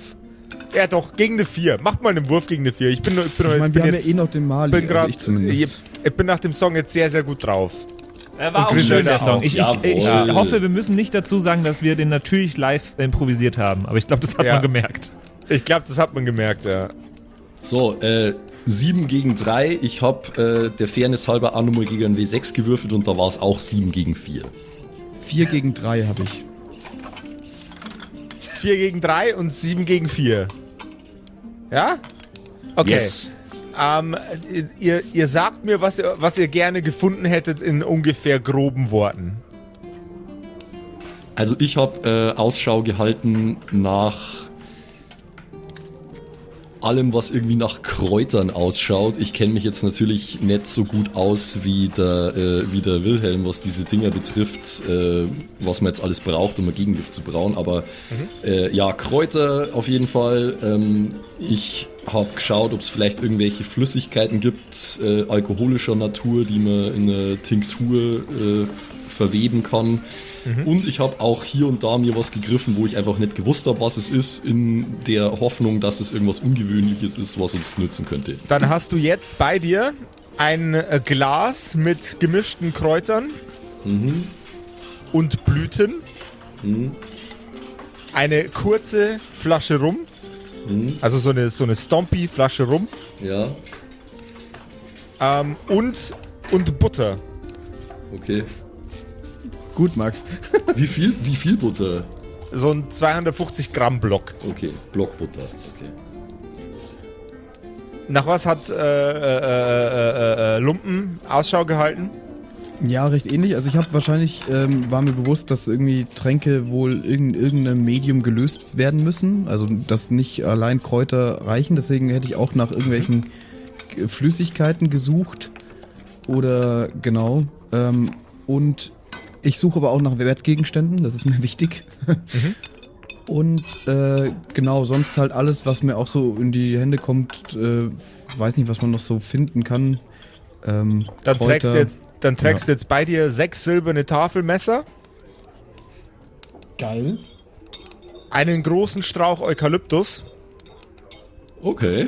Ja, doch, gegen eine 4. Macht mal einen Wurf gegen eine 4. Ich bin, ich bin, Ich meine, bin wir haben jetzt, ja eh noch den Mali. bin grad, also ich zumindest. ich, ich bin nach dem Song jetzt sehr, sehr gut drauf. Er war Und auch schön, der Song. Ich, ich, ich hoffe, wir müssen nicht dazu sagen, dass wir den natürlich live improvisiert haben. Aber ich glaube, das hat Ja. man gemerkt. Ich glaube, das hat man gemerkt, ja. So, äh, 7 gegen 3. Ich habe äh, der Fairness halber auch nochmal gegen einen W6 gewürfelt und da war es auch 7 gegen 4. 4 gegen 3 habe ich. 4 gegen 3 und 7 gegen 4. Ja? Okay. Yes. Ähm, ihr, ihr sagt mir, was ihr, was ihr gerne gefunden hättet in ungefähr groben Worten. Also ich habe äh, Ausschau gehalten nach allem, was irgendwie nach Kräutern ausschaut. Ich kenne mich jetzt natürlich nicht so gut aus wie der, äh, wie der Wilhelm, was diese Dinger betrifft, äh, was man jetzt alles braucht, um ein Gegengift zu brauen. Aber äh, ja, Kräuter auf jeden Fall. Ähm, ich habe geschaut, ob es vielleicht irgendwelche Flüssigkeiten gibt, äh, alkoholischer Natur, die man in eine Tinktur äh, verweben kann. Und ich habe auch hier und da mir was gegriffen, wo ich einfach nicht gewusst habe, was es ist, in der Hoffnung, dass es irgendwas Ungewöhnliches ist, was uns nützen könnte. Dann hast du jetzt bei dir ein Glas mit gemischten Kräutern und Blüten. Eine kurze Flasche Rum. Also so eine, so eine Stompy-Flasche Rum. Ja, Ähm, und, und Butter. okay. Gut, Max. Wie viel, wie viel Butter? So ein 250 Gramm Block. Okay, Blockbutter. Okay. Nach was hat äh, äh, äh, äh, Lumpen Ausschau gehalten? Ja, recht ähnlich. Also ich habe wahrscheinlich, ähm, war mir bewusst, dass irgendwie Tränke wohl in irgendeinem Medium gelöst werden müssen. Also dass nicht allein Kräuter reichen. Deswegen hätte ich auch nach irgendwelchen Flüssigkeiten gesucht. Oder genau. Ähm, und ich suche aber auch nach Wertgegenständen. Das ist mir wichtig. Und äh, genau, sonst halt alles, was mir auch so in die Hände kommt, äh, weiß nicht, was man noch so finden kann. Ähm, Dann Kräuter. trägst du jetzt, dann trägst Ja. du jetzt bei dir sechs silberne Tafelmesser, Geil. einen großen Strauch Eukalyptus, Okay.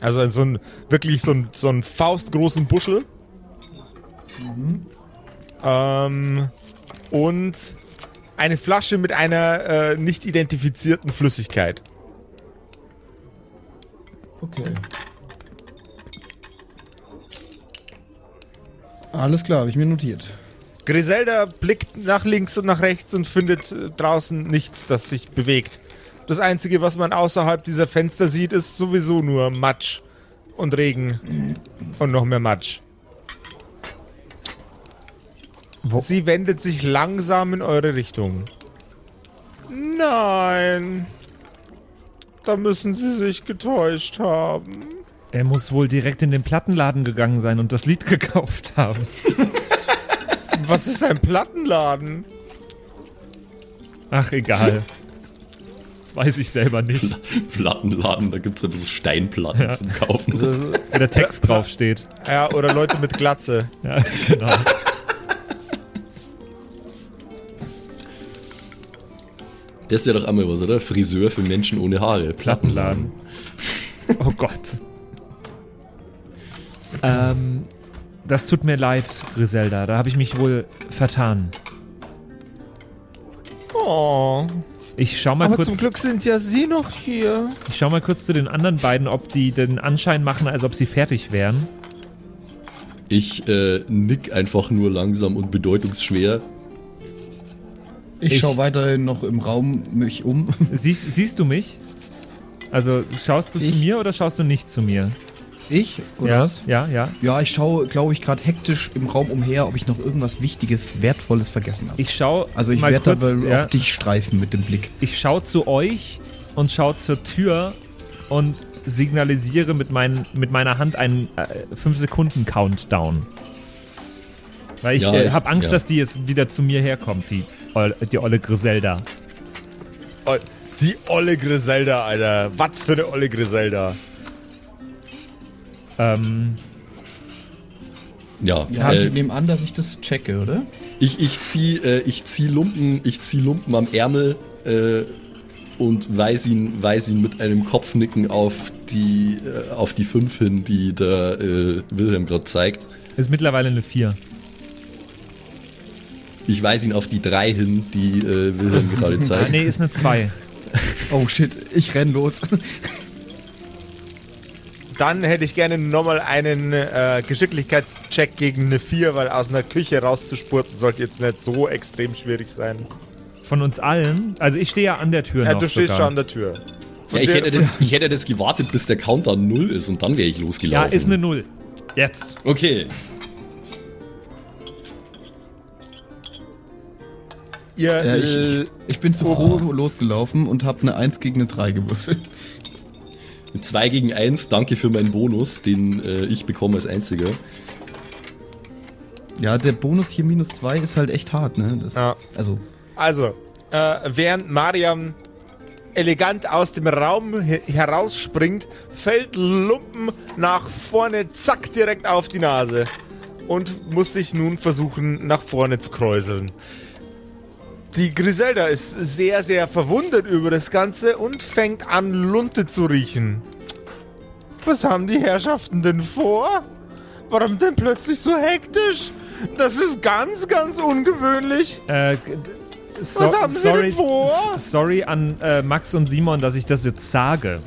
also so ein, wirklich so ein, so ein faustgroßen Buschel. Ähm, und eine Flasche mit einer äh, nicht identifizierten Flüssigkeit. Okay. Alles klar, habe ich mir notiert. Griselda blickt nach links und nach rechts und findet äh, draußen nichts, das sich bewegt. Das Einzige, was man außerhalb dieser Fenster sieht, ist sowieso nur Matsch und Regen und noch mehr Matsch. Sie wendet sich langsam in eure Richtung. Nein. Da müssen sie sich getäuscht haben. Er muss wohl direkt in den Plattenladen gegangen sein und das Lied gekauft haben. Was ist ein Plattenladen? Ach, egal. Das weiß ich selber nicht, Plattenladen, da gibt es aber so Steinplatten Ja. zum Kaufen. wo der Text draufsteht. Ja, oder Leute mit Glatze. Ja, genau. Das wäre doch einmal was, oder? Friseur für Menschen ohne Haare. Plattenladen. Oh Gott. Ähm, das tut mir leid, Griselda. Da habe ich mich wohl vertan. Oh. Ich schau mal Aber kurz. zum Glück sind ja Sie noch hier. Ich schau mal kurz zu den anderen beiden, ob die den Anschein machen, als ob sie fertig wären. Ich äh, nick einfach nur langsam und bedeutungsschwer. Ich, Ich- schaue weiterhin noch im Raum mich um. Siehst, siehst du mich? Also schaust du zu Ich? mir oder schaust du nicht zu mir? Ich? Oder ja, was? ja, ja. Ja, ich schaue, glaube ich, gerade hektisch im Raum umher, ob ich noch irgendwas Wichtiges, Wertvolles vergessen habe. Ich schau Also ich werde dabei ja, auch dich streifen mit dem Blick. ich schau zu euch und schau zur Tür und signalisiere mit, mein, mit meiner Hand einen 5 Sekunden Countdown. Weil ich, Ja, äh, ich- habe Angst, ja. dass die jetzt wieder zu mir herkommt, die, die olle Griselda. Die olle Griselda, Alter. Was für eine olle Griselda. Ähm, Ja, Ja, äh, ich nehme an, dass ich das checke, oder? ich, ich zieh, äh, ich zieh Lumpen, ich zieh Lumpen am Ärmel äh, und weise ihn, weise ihn mit einem Kopfnicken auf die, äh, auf die fünf hin, die der äh, Wilhelm gerade zeigt. ist mittlerweile eine 4. Ich weise ihn auf die drei hin, die äh, Wilhelm gerade zeigt. Nee, ist eine 2. Oh shit, ich renn los. Dann hätte ich gerne nochmal einen äh, Geschicklichkeitscheck gegen eine 4, weil aus einer Küche rauszuspurten sollte jetzt nicht so extrem schwierig sein. Von uns allen. Also ich stehe ja an der Tür Ja, noch du stehst sogar. schon an der Tür. Ja, ich hätte, das, ich hätte das gewartet, bis der Countdown null ist und dann wäre ich Ja, losgelaufen. ist eine 0. Jetzt. Okay, Ihr, Ja, äh, ich, ich bin zu froh losgelaufen und habe eine 1 gegen eine 3 gewürfelt. mit 2 gegen 1, danke für meinen Bonus, den äh, ich bekomme als einziger. Ja, der Bonus hier minus 2 ist halt echt hart, ne? Das, Ja. Also, Also, äh, während Mariam elegant aus dem Raum he herausspringt, fällt Lumpen nach vorne, zack, direkt auf die Nase und muss sich nun versuchen, nach vorne zu kräuseln. Die Griselda ist sehr, sehr verwundert über das Ganze und fängt an, Lunte zu riechen. Was haben die Herrschaften denn vor? Warum denn plötzlich so hektisch? Das ist ganz, ganz ungewöhnlich. Äh, so, Was haben Sie sorry, denn vor? Sorry an äh, Max und Simon, dass ich das jetzt sage.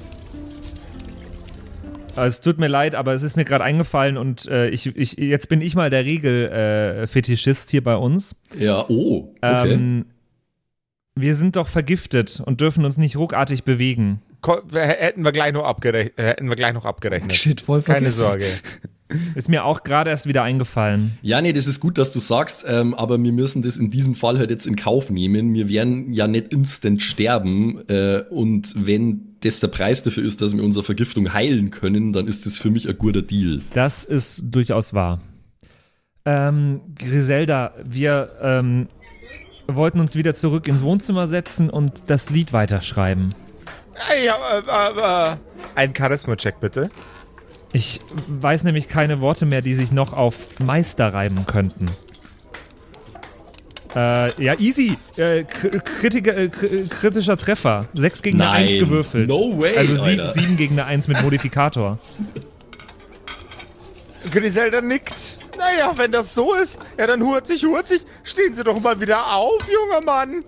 Äh, Es tut mir leid, aber es ist mir gerade eingefallen und äh, ich, ich, jetzt bin ich mal der Regelfetischist äh, hier bei uns. Ja, oh, okay. Ähm, wir sind doch vergiftet und dürfen uns nicht ruckartig bewegen. Ko- wir- Hätten wir gleich noch, abgerech äh, hätten wir gleich noch abgerechnet. Shit, voll Keine vergessen. Sorge. Ist mir auch gerade erst wieder eingefallen. Ja, nee, das ist gut, dass du sagst, ähm, aber wir müssen das in diesem Fall halt jetzt in Kauf nehmen. Wir werden ja nicht instant sterben äh, und wenn das der Preis dafür ist, dass wir unsere Vergiftung heilen können, dann ist das für mich ein guter Deal. Das ist durchaus wahr. Ähm, Griselda, wir ähm, wollten uns wieder zurück ins Wohnzimmer setzen und das Lied weiterschreiben. Ey, ja, äh, äh, äh, ein Charisma-Check bitte. Ich weiß nämlich keine Worte mehr, die sich noch auf Meister reiben könnten. Äh, ja, easy. Äh, kr- kritiker, äh, kr- kritischer Treffer. 6 gegen eine Nein. 1 gewürfelt. No way, Also sie, Alter. 7 gegen eine 1 mit Modifikator. Griselda nickt. Naja, wenn das so ist, ja dann hurtig, hurtig. Stehen Sie doch mal wieder auf, junger Mann.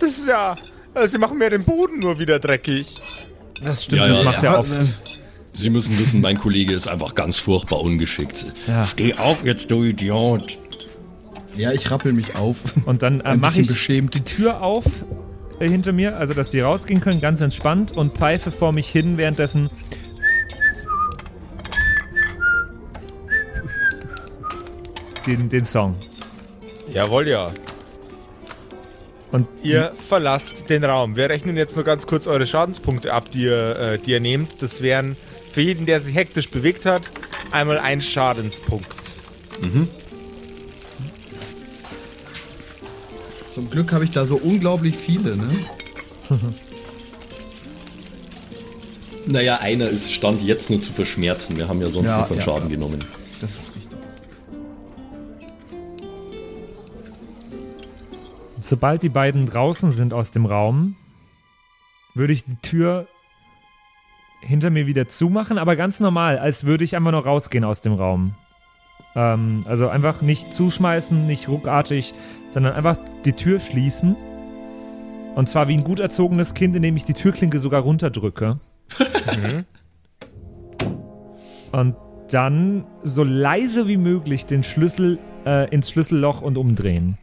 Das ist ja... äh, Sie machen mir den Boden nur wieder dreckig. Das stimmt, Ja, das ja, macht ja. er oft. Sie müssen wissen, mein Kollege ist einfach ganz furchtbar ungeschickt. Ja. Steh auf jetzt, du Idiot. Ja, ich rappel mich auf. Und dann äh, mache ich beschämt. die Tür auf äh, hinter mir, also dass die rausgehen können, ganz entspannt und pfeife vor mich hin, währenddessen den, den Song. Jawohl, ja. Und Ihr verlasst den Raum. Wir rechnen jetzt nur ganz kurz eure Schadenspunkte ab, die ihr, äh, die ihr nehmt. Das wären für jeden, der sich hektisch bewegt hat, einmal ein Schadenspunkt. Zum Glück habe ich da so unglaublich viele, ne? Naja, einer ist Stand jetzt nur zu verschmerzen. Wir haben ja sonst Ja, noch einen ja, Schaden ja. genommen. Das ist sobald die beiden draußen sind aus dem Raum, würde ich die Tür hinter mir wieder zumachen, aber ganz normal, als würde ich einfach nur rausgehen aus dem Raum. Ähm, also einfach nicht zuschmeißen, nicht ruckartig, sondern einfach die Tür schließen. Und zwar wie ein gut erzogenes Kind, indem ich die Türklinke sogar runterdrücke. Und dann so leise wie möglich den Schlüssel äh, ins Schlüsselloch und umdrehen.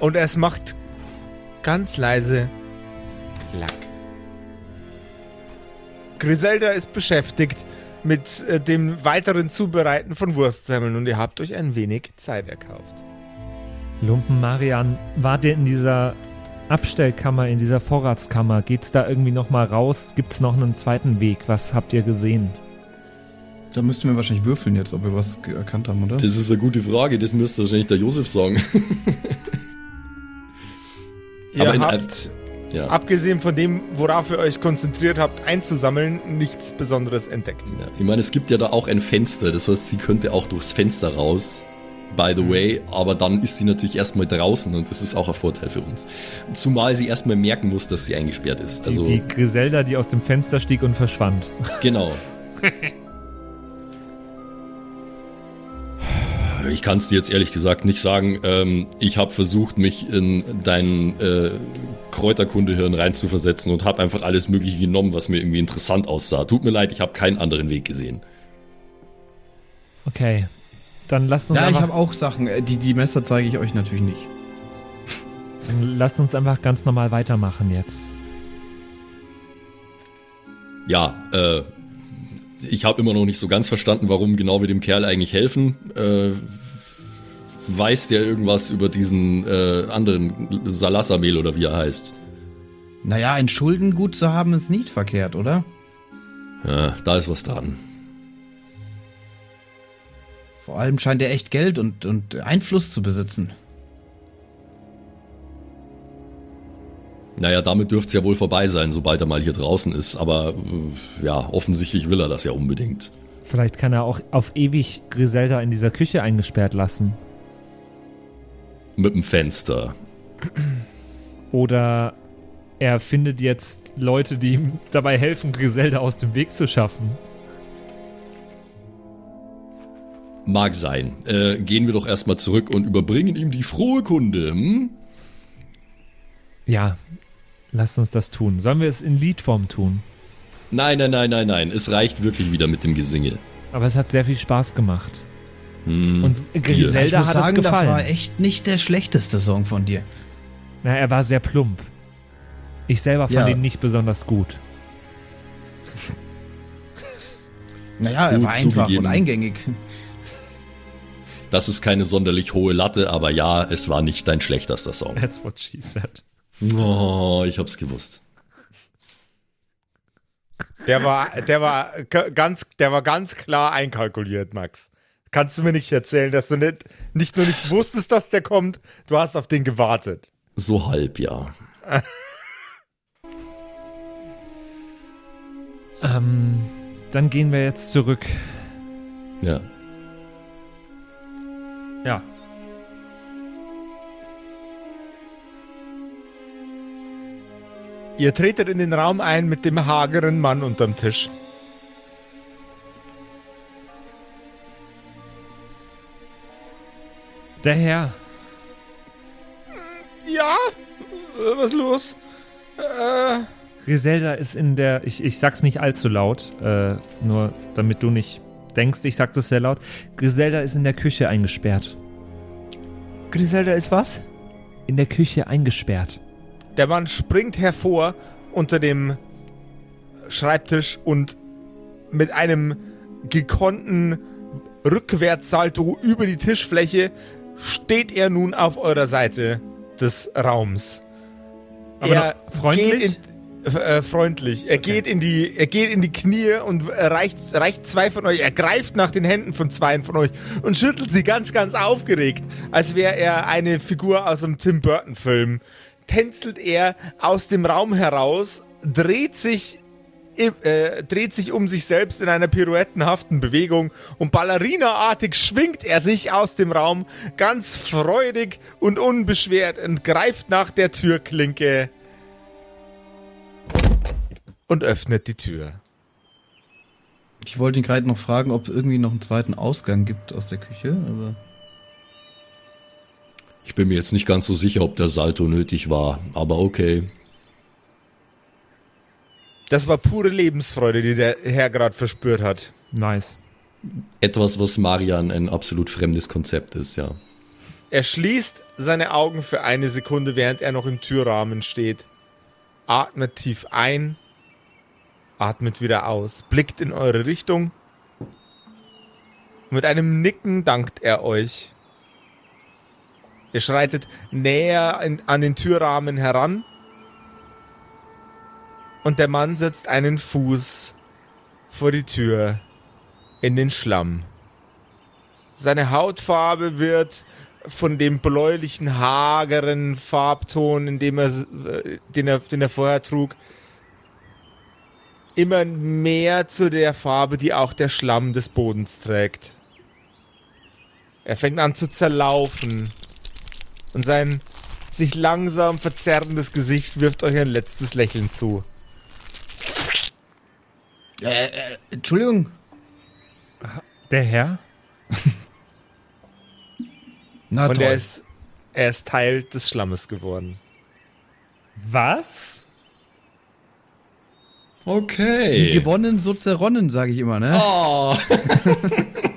Und es macht ganz leise Klack. Griselda ist beschäftigt mit äh, dem weiteren Zubereiten von Wurstsemmeln und ihr habt euch ein wenig Zeit erkauft. Lumpen Marian, wart ihr in dieser Abstellkammer, in dieser Vorratskammer? Geht's da irgendwie nochmal raus? Gibt's noch einen zweiten Weg? Was habt ihr gesehen? Da müssten wir wahrscheinlich würfeln jetzt, ob wir was erkannt haben, oder? Das ist eine gute Frage, das müsste wahrscheinlich der Josef sagen. Ihr Aber in habt, Ja. abgesehen von dem, worauf ihr euch konzentriert habt, einzusammeln, nichts Besonderes entdeckt. Ja, ich meine, es gibt ja da auch ein Fenster, das heißt, sie könnte auch durchs Fenster raus, by the way, aber dann ist sie natürlich erstmal draußen und das ist auch ein Vorteil für uns. Zumal sie erstmal merken muss, dass sie eingesperrt ist. Die, Also, die Griselda, die aus dem Fenster stieg und verschwand. genau. Ich kann es dir jetzt ehrlich gesagt nicht sagen. Ähm, ich habe versucht, mich in dein äh, Kräuterkundehirn reinzuversetzen und habe einfach alles Mögliche genommen, was mir irgendwie interessant aussah. Tut mir leid, ich habe keinen anderen Weg gesehen. Okay. Dann lasst uns, Ja, ich habe auch Sachen. Äh, Die, die Messer zeige ich euch natürlich nicht. dann lasst uns einfach ganz normal weitermachen jetzt. ja, äh, ich habe immer noch nicht so ganz verstanden, warum genau wir dem Kerl eigentlich helfen. Äh, weiß der irgendwas über diesen äh, anderen Salassamel oder wie er heißt? Naja, ein Schuldengut zu haben ist nicht verkehrt, oder? Ja, da ist was dran. Vor allem scheint er echt Geld und, und Einfluss zu besitzen. Naja, damit dürfte es ja wohl vorbei sein, sobald er mal hier draußen ist. Aber äh, ja, offensichtlich will er das ja unbedingt. Vielleicht kann er auch auf ewig Griselda in dieser Küche eingesperrt lassen. Mit dem Fenster. Oder er findet jetzt Leute, die ihm dabei helfen, Griselda aus dem Weg zu schaffen. mag sein. Äh, gehen wir doch erstmal zurück und überbringen ihm die frohe Kunde. Hm? Ja, lasst uns das tun. Sollen wir es in Liedform tun? Nein, nein, nein, nein, nein. Es reicht wirklich wieder mit dem Gesinge. Aber es hat sehr viel Spaß gemacht. Hm, Und Griselda hat sagen, es das gefallen. war echt nicht der schlechteste Song von dir. Na, er war sehr plump. Ich selber fand Ja. ihn nicht besonders gut. Naja, er Gut war einfach zugegeben. und eingängig. Das ist keine sonderlich hohe Latte, aber ja, es war nicht dein schlechtester Song. That's what she said. Oh, ich hab's gewusst. Der war, der war ganz, der war ganz klar einkalkuliert, Max. Kannst du mir nicht erzählen, dass du nicht, nicht nur nicht wusstest, dass der kommt, du hast auf den gewartet. So halb, ja. Ähm, dann gehen wir jetzt zurück. Ja. Ja. Ihr tretet in den Raum ein mit dem hageren Mann unterm Tisch. Der Herr. Ja? Was los? Äh, Griselda ist in der. Ich, ich sag's nicht allzu laut, äh, nur damit du nicht denkst, ich sag das sehr laut. Griselda ist in der Küche eingesperrt. Griselda ist was? In der Küche eingesperrt. Der Mann springt hervor unter dem Schreibtisch und mit einem gekonnten Rückwärtssalto über die Tischfläche steht er nun auf eurer Seite des Raums. Aber er freundlich? Geht in, äh, freundlich. Er geht in die, er geht in die Knie und reicht, reicht zwei von euch. Er greift nach den Händen von zweien von euch und schüttelt sie ganz, ganz aufgeregt, als wäre er eine Figur aus einem Tim Burton Film. Tänzelt er aus dem Raum heraus, dreht sich äh, dreht sich um sich selbst in einer pirouettenhaften Bewegung und ballerinaartig schwingt er sich aus dem Raum ganz freudig und unbeschwert und greift nach der Türklinke und öffnet die Tür. Ich wollte ihn gerade noch fragen, ob es irgendwie noch einen zweiten Ausgang gibt aus der Küche, aber. Ich bin mir jetzt nicht ganz so sicher, ob der Salto nötig war, aber okay. Das war pure Lebensfreude, die der Herr gerade verspürt hat. Nice. Etwas, was Marian ein absolut fremdes Konzept ist, ja. Er schließt seine Augen für eine Sekunde, während er noch im Türrahmen steht. Atmet tief ein, atmet wieder aus, blickt in eure Richtung. Mit einem Nicken dankt er euch. Ihr schreitet näher in, an den Türrahmen heran. Und der Mann setzt einen Fuß vor die Tür in den Schlamm. Seine Hautfarbe wird von dem bläulichen, hageren Farbton, in dem er, äh, den, er, den er vorher trug, immer mehr zu der Farbe, die auch der Schlamm des Bodens trägt. Er fängt an zu zerlaufen und sein sich langsam verzerrendes Gesicht wirft euch ein letztes Lächeln zu. Äh, äh, Entschuldigung. Der Herr? Na und toll. er ist, er ist Teil des Schlammes geworden. Was? Wie Okay. gewonnen, so zerronnen, sage ich immer, ne? Oh.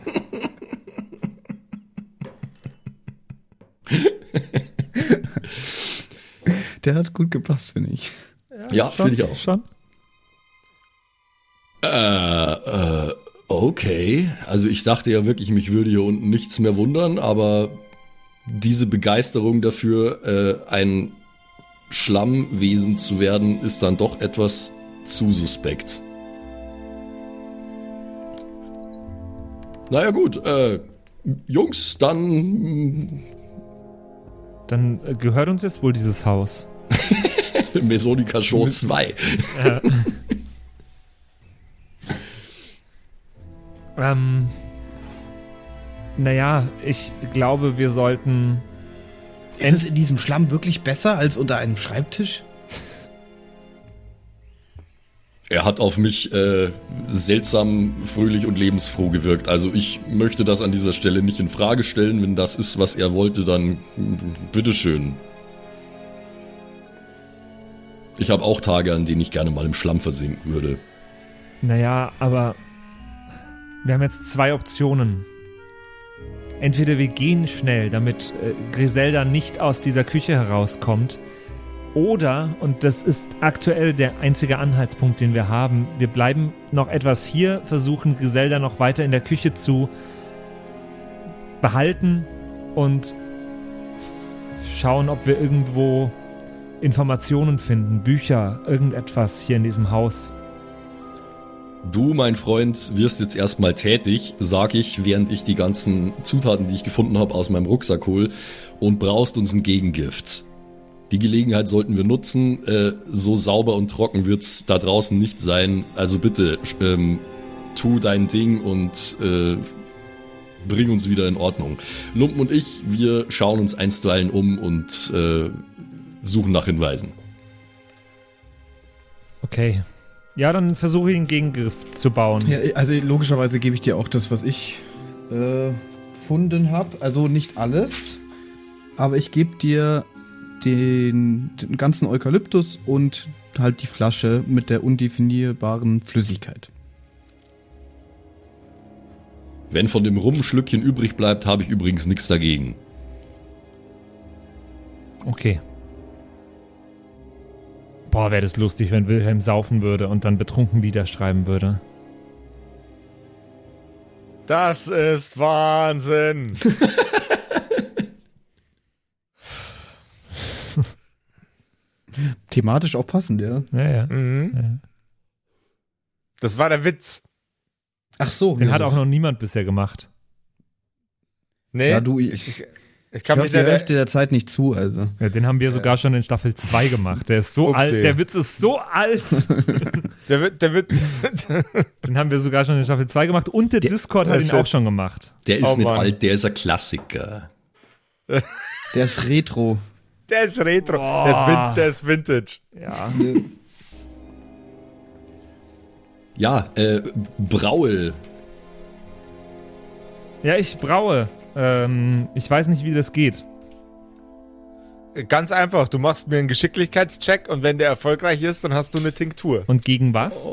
Der hat gut gepasst, finde ich. Ja, finde ich auch. Schon? Äh, äh, okay. Also ich dachte ja wirklich, mich würde hier unten nichts mehr wundern, aber diese Begeisterung dafür, äh, ein Schlammwesen zu werden, ist dann doch etwas zu suspekt. Naja gut, äh, Jungs, dann Dann gehört uns jetzt wohl dieses Haus. Mesonica Show 2. Ähm. Naja, ich glaube, wir sollten. Ist es in diesem Schlamm wirklich besser als unter einem Schreibtisch? Er hat auf mich äh, seltsam fröhlich und lebensfroh gewirkt. Also ich möchte das an dieser Stelle nicht in Frage stellen. Wenn das ist, was er wollte, dann mm, bitteschön. Ich habe auch Tage, an denen ich gerne mal im Schlamm versinken würde. Naja, aber wir haben jetzt zwei Optionen. Entweder wir gehen schnell, damit äh, Griselda nicht aus dieser Küche herauskommt, oder, und das ist aktuell der einzige Anhaltspunkt, den wir haben, wir bleiben noch etwas hier, versuchen Griselda noch weiter in der Küche zu behalten und schauen, ob wir irgendwo Informationen finden, Bücher, irgendetwas hier in diesem Haus. Du, mein Freund, wirst jetzt erstmal tätig, sag ich, während ich die ganzen Zutaten, die ich gefunden habe, aus meinem Rucksack hol und brauchst uns ein Gegengift. Die Gelegenheit sollten wir nutzen. Äh, so sauber und trocken wird's da draußen nicht sein. Also bitte, ähm, tu dein Ding und äh, bring uns wieder in Ordnung. Lumpen und ich, wir schauen uns einstweilen um und äh, suchen nach Hinweisen. Okay. Ja, dann versuche ich einen Gegengriff zu bauen. Ja, also logischerweise gebe ich dir auch das, was ich äh, gefunden habe. Also nicht alles, aber ich gebe dir den, den ganzen Eukalyptus und halt die Flasche mit der undefinierbaren Flüssigkeit. Wenn von dem Rum ein Schlückchen übrig bleibt, habe ich übrigens nichts dagegen. Okay. Boah, wäre das lustig, wenn Wilhelm saufen würde und dann betrunken Lieder schreiben würde. Das ist Wahnsinn. Thematisch auch passend, ja. Ja, ja. Mhm. ja. Das war der Witz. Ach so. Den ja, hat auch noch niemand bisher gemacht. Nee, Ja, du, ich, ich, ich ich kann hab mich da Hälfte der Zeit nicht zu, also. Ja, den haben wir sogar schon in Staffel 2 gemacht. Der ist so Upsi. alt, der Witz ist so alt. Der wird, der wird, Den haben wir sogar schon in Staffel 2 gemacht und der, Der- Discord hat ihn auch schon gemacht. Der ist Oh nicht Mann. alt, der ist ein Klassiker. Der ist Retro. Der ist Retro. Boah. Der ist, Vin, der ist Vintage. Ja. Ja, äh, Braue. Ja, ich braue. Ähm, ich weiß nicht, wie das geht. Ganz einfach, du machst mir einen Geschicklichkeitscheck und wenn der erfolgreich ist, dann hast du eine Tinktur. Und gegen was?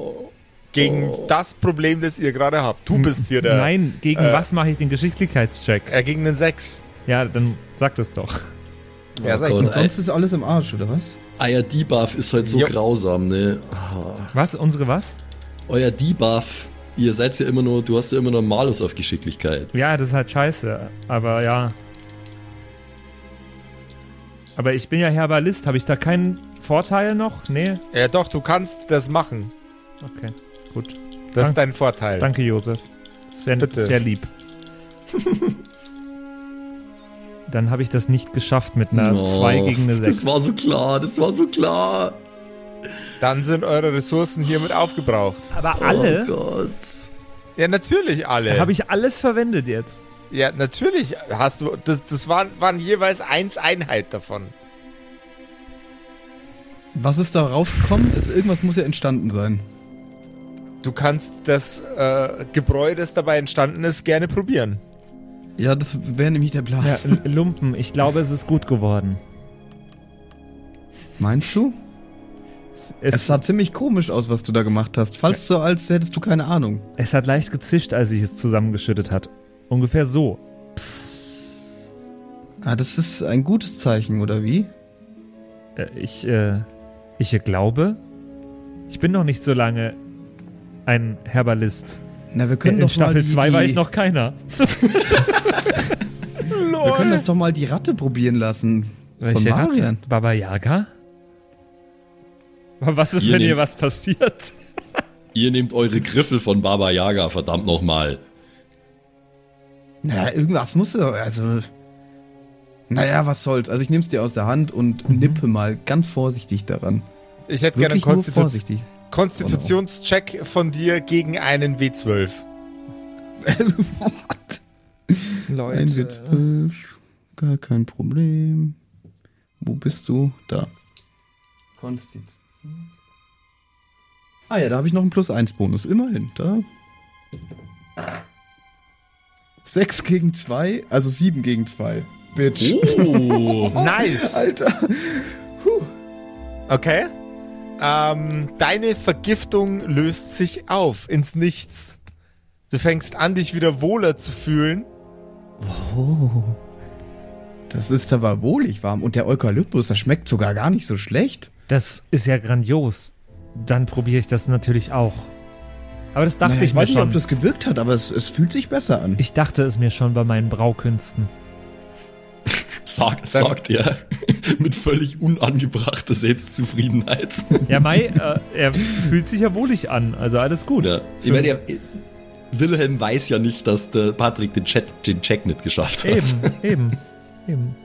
Gegen das Problem, das ihr gerade habt. Du bist hier der. Nein, gegen äh, was mache ich den Geschicklichkeitscheck? Er gegen einen 6. Ja, dann sag das doch. Ja, sag ich Gott, sonst ist alles im Arsch, oder was? Euer Debuff ist halt so Jo. grausam, ne? Ah. Was? Unsere was? Euer Debuff, ihr seid ja immer nur, du hast ja immer nur einen Malus auf Geschicklichkeit. Ja, das ist halt scheiße. Aber ja. Aber ich bin ja Herbalist. Habe ich da keinen Vorteil noch? Nee? Ja, doch, du kannst das machen. Okay, gut. Das ist Dank- dein Vorteil. Danke, Josef. Sehr, Bitte. sehr lieb. Dann habe ich das nicht geschafft mit einer Oh, 2 gegen eine 6. Das war so klar, das war so klar. Dann sind eure Ressourcen hiermit aufgebraucht. Aber alle? Oh Gott. Ja, natürlich alle. Habe ich alles verwendet jetzt? ja, natürlich hast du. Das, das waren, waren jeweils eins Einheit davon. Was ist da rausgekommen? Es, irgendwas muss ja entstanden sein. Du kannst das äh, Gebräu, das dabei entstanden ist, gerne probieren. Ja, das wäre nämlich der Plan. Ja, Lumpen, ich glaube, es ist gut geworden. Meinst du? Es, Es es, sah ziemlich komisch aus, was du da gemacht hast. Falls so, als hättest du keine Ahnung. es hat leicht gezischt, als ich es zusammengeschüttet hat. Ungefähr so. Ah, das ist ein gutes Zeichen, oder wie? Äh, ich, äh, ich glaube, ich bin noch nicht so lange ein Herbalist. Na, wir können In doch Staffel mal die, 2 war ich noch keiner. Wir können das doch mal die Ratte probieren lassen. Von Welche Ratte? Marian. Baba Yaga? Was ist, Ihr wenn hier was passiert? Ihr nehmt eure Griffel von Baba Yaga, verdammt nochmal. Naja, irgendwas muss doch, also. Naja, was soll's. Also ich nehm's dir aus der Hand und nippe mal ganz vorsichtig daran. Ich hätte gerne einen Wirklich Konstitu vorsichtig. Konstitutionscheck von dir gegen einen W12. What? Ein W12. Gar kein Problem. Wo bist du? Da. Konstitution. Ah ja, da habe ich noch einen Plus-1-Bonus. Immerhin. Da. 6 gegen 2, also 7 gegen 2. Bitch. Oh, Nice. Alter. Okay. Ähm, deine Vergiftung löst sich auf ins Nichts. Du fängst an, dich wieder wohler zu fühlen. Oh. Das ist aber wohlig warm. Und der Eukalyptus, das schmeckt sogar gar nicht so schlecht. Das ist ja grandios. Dann probiere ich das natürlich auch. Aber das dachte Naja, ich, ich mir weiß nicht, schon. ob das gewirkt hat, aber es, es fühlt sich besser an. ich dachte es mir schon bei meinen Braukünsten. sagt, sagt er mit völlig unangebrachter Selbstzufriedenheit. Ja, Mai, äh, er fühlt sich ja wohlig an. Also alles gut. Ja. Ich meine, er, Wilhelm weiß ja nicht, dass der Patrick den, Chat, den Check nicht geschafft hat. Eben, eben, eben.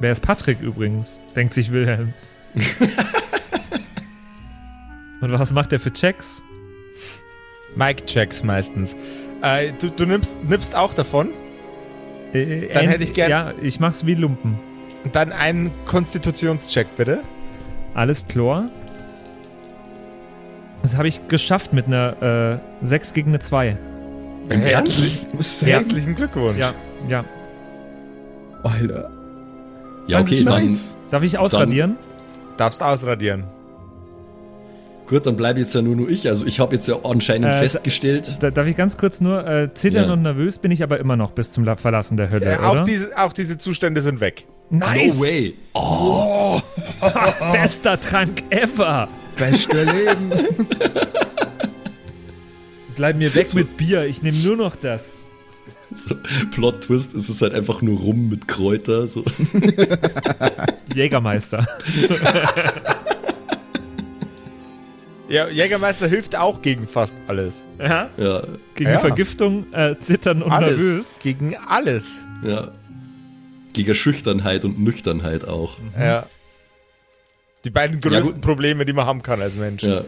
Wer ist Patrick übrigens? Denkt sich Wilhelm. Und was macht er für Checks? Mike-Checks meistens. Äh, du du nimmst, nimmst auch davon. Äh, Dann hätte ich gern- Ja, ich mach's wie Lumpen. Dann einen Konstitutionscheck, bitte. Alles klar. Das habe ich geschafft mit einer äh, 6 gegen eine 2. Im Herzlich, Ernst? Herzlichen Glückwunsch. Ja, ja. Alter. Ja, okay, Nice. Darf ich ausradieren? Darfst ausradieren. Gut, dann bleibe jetzt ja nur, nur ich. Also ich habe jetzt ja anscheinend Äh, festgestellt. Da, darf ich ganz kurz nur äh, zittern Ja. und nervös bin ich aber immer noch bis zum La- Verlassen der Hölle, Äh, oder? auch, diese, auch diese Zustände sind weg. nice! No way. Oh, Bester Trank ever! Beste Leben. Bleib mir weg mit Bier, ich nehme nur noch das. so, Plot Twist, es ist halt einfach nur rum mit Kräuter. So. Jägermeister. Ja, Jägermeister hilft auch gegen fast alles. Ja? Ja, Gegen Ja. Vergiftung, äh, Zittern und alles. nervös. Gegen alles. ja. Gegen Schüchternheit und Nüchternheit auch. Ja. Die beiden Ja, größten gut. Probleme, die man haben kann als Mensch. Ja.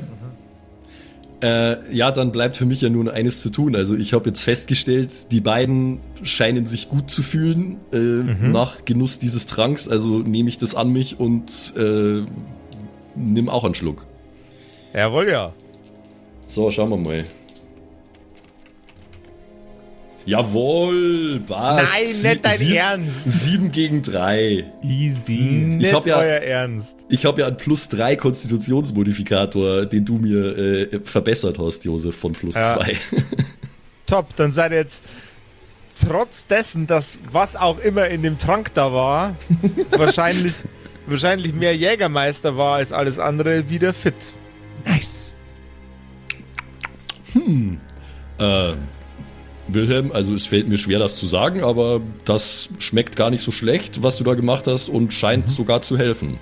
Äh, ja, dann bleibt für mich ja nur noch eines zu tun. Also ich habe jetzt festgestellt, die beiden scheinen sich gut zu fühlen äh, nach Genuss dieses Tranks. Also nehme ich das an mich und äh, nimm auch einen Schluck. Jawohl, ja. So, schauen wir mal. Jawohl, was? Nein, nicht dein Ernst. Sieben gegen drei. Easy. Nicht hab ja- euer Ernst. Ich habe ja einen plus drei Konstitutionsmodifikator, den du mir äh, verbessert hast, Josef, von plus Ja. zwei. Top, dann seid ihr jetzt trotz dessen, dass was auch immer in dem Trank da war, wahrscheinlich, wahrscheinlich mehr Jägermeister war als alles andere, wieder fit. Nice. Äh, Wilhelm, also es fällt mir schwer, das zu sagen, aber das schmeckt gar nicht so schlecht, was du da gemacht hast und scheint sogar zu helfen.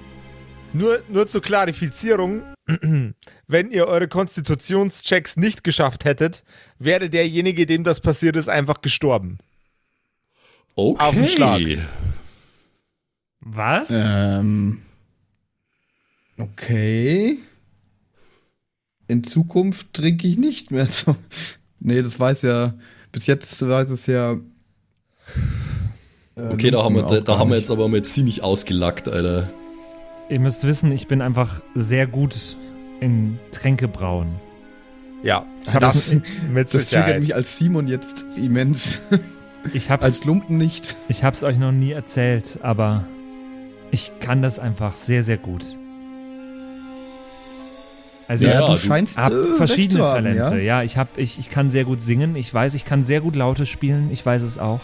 Nur, nur zur Klarifizierung, wenn ihr eure Konstitutionschecks nicht geschafft hättet, wäre derjenige, dem das passiert ist, einfach gestorben. Okay. Auf den Schlag. Was? ähm. Okay. In Zukunft trinke ich nicht mehr. So. Nee, das weiß ja. Bis jetzt weiß es ja. äh, Okay, da haben wir, da, da haben wir nicht. jetzt aber mal ziemlich ausgelackt, Alter. Ihr müsst wissen, ich bin einfach sehr gut in Tränke brauen. Ja, Ich das das- mit Das triggert mich als Simon jetzt immens. Ich hab's, als Lumpen nicht. ich hab's euch noch nie erzählt, aber ich kann das einfach sehr, sehr gut. Also Ja, du scheinst hab äh, verschiedene haben, Talente. Ja? Ja, ich hab, ich, ich kann sehr gut singen. Ich weiß, ich kann sehr gut Laute spielen. Ich weiß es auch.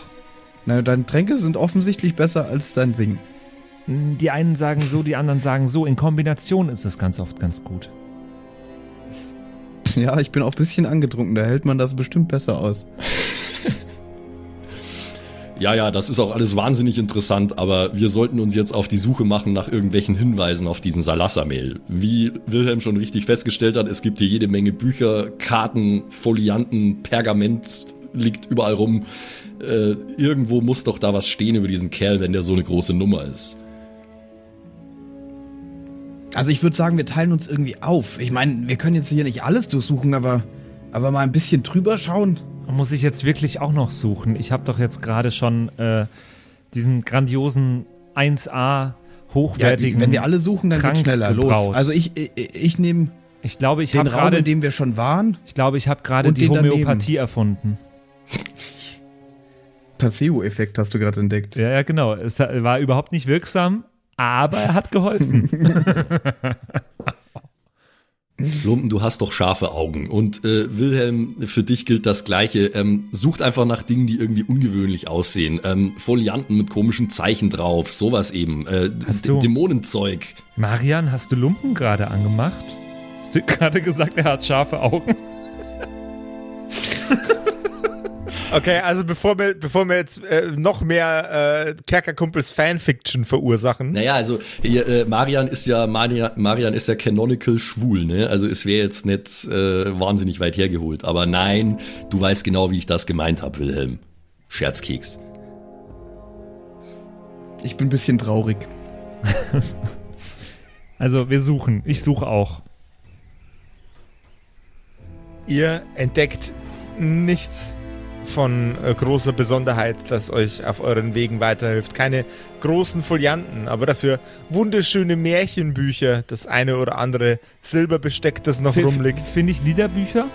Na, deine Tränke sind offensichtlich besser als dein Singen. Die einen sagen so, die anderen sagen so. In Kombination ist es ganz oft ganz gut. Ja, ich bin auch ein bisschen angetrunken, da hält man das bestimmt besser aus. Ja, ja, das ist auch alles wahnsinnig interessant, aber wir sollten uns jetzt auf die Suche machen nach irgendwelchen Hinweisen auf diesen Salassa-Mail. Wie Wilhelm schon richtig festgestellt hat, es gibt hier jede Menge Bücher, Karten, Folianten, Pergament liegt überall rum. Äh, irgendwo muss doch da was stehen über diesen Kerl, wenn der so eine große Nummer ist. Also ich würde sagen, wir teilen uns irgendwie auf. Ich meine, wir können jetzt hier nicht alles durchsuchen, aber, aber mal ein bisschen drüber schauen. Muss ich jetzt wirklich auch noch suchen? Ich habe doch jetzt gerade schon äh, diesen grandiosen 1A Ja, hochwertigen. wenn wir alle suchen, dann Trank geht schneller. Los. gebraut. Also ich, ich, ich nehme Ich glaube, ich habe gerade in dem wir schon waren, ich glaube, ich habe gerade die den daneben. Homöopathie erfunden. Placebo-Effekt hast du gerade entdeckt. Ja, ja, genau. Es war überhaupt nicht wirksam, aber er hat geholfen. Lumpen, du hast doch scharfe Augen. Und äh, Wilhelm, für dich gilt das Gleiche. Ähm, sucht einfach nach Dingen, die irgendwie ungewöhnlich aussehen. Ähm, Folianten mit komischen Zeichen drauf, sowas eben. Äh, Hast du- Dämonenzeug. Marian, hast du Lumpen gerade angemacht? Hast du gerade gesagt, er hat scharfe Augen? Okay, also bevor wir, bevor wir jetzt äh, noch mehr äh, Kerkerkumpels Fanfiction verursachen. Naja, also hier, äh, Marian ist ja Marian, Marian ist ja canonical schwul, ne? Also es wäre jetzt nicht äh, wahnsinnig weit hergeholt. Aber nein, du weißt genau, wie ich das gemeint habe, Wilhelm. Scherzkeks. Ich bin ein bisschen traurig. Also, wir suchen. Ich suche auch. Ihr entdeckt nichts von äh, großer Besonderheit, das euch auf euren Wegen weiterhilft. Keine großen Folianten, aber dafür wunderschöne Märchenbücher, das eine oder andere Silberbesteck, das noch F- rumliegt. Finde ich Liederbücher?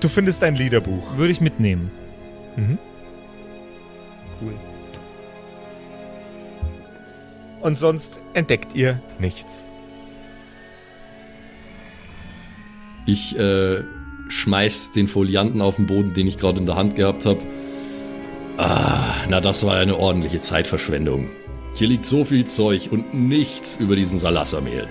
Du findest ein Liederbuch. Würde ich mitnehmen. Cool. Und sonst entdeckt ihr nichts. Ich äh, schmeiß den Folianten auf den Boden, den ich gerade in der Hand gehabt habe. Ah, na, das war eine ordentliche Zeitverschwendung. Hier liegt so viel Zeug und nichts über diesen Salassamehl.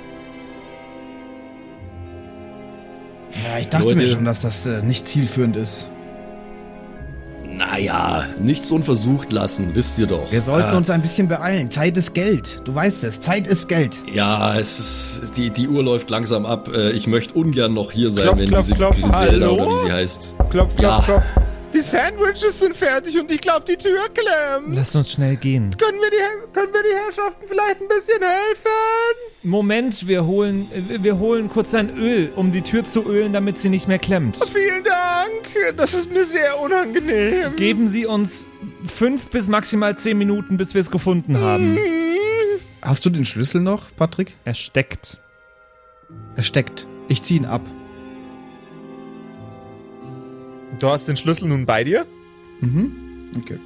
Ja, ich dachte Leute. mir schon, dass das äh, nicht zielführend ist. Naja, nichts unversucht lassen, wisst ihr doch. Wir sollten Ah, uns ein bisschen beeilen. Zeit ist Geld. Du weißt es. Zeit ist Geld. Ja, es ist, die, die Uhr läuft langsam ab. Äh, Ich möchte ungern noch hier sein, Klopf, wenn klopf, diese klopf. Griselda Hallo? oder wie sie heißt. Klopf, klopf, Ja. klopf. Die Sandwiches sind fertig und ich glaube, die Tür klemmt. Lasst uns schnell gehen. Können wir, die, können wir die Herrschaften vielleicht ein bisschen helfen? Moment, wir holen, wir holen kurz ein Öl, um die Tür zu ölen, damit sie nicht mehr klemmt. Vielen Dank. Das ist mir sehr unangenehm. Geben Sie uns fünf bis maximal zehn Minuten, bis wir es gefunden haben. Hast du den Schlüssel noch, Patrick? Er steckt. Er steckt. Ich zieh ihn ab. Du hast den Schlüssel nun bei dir? Okay.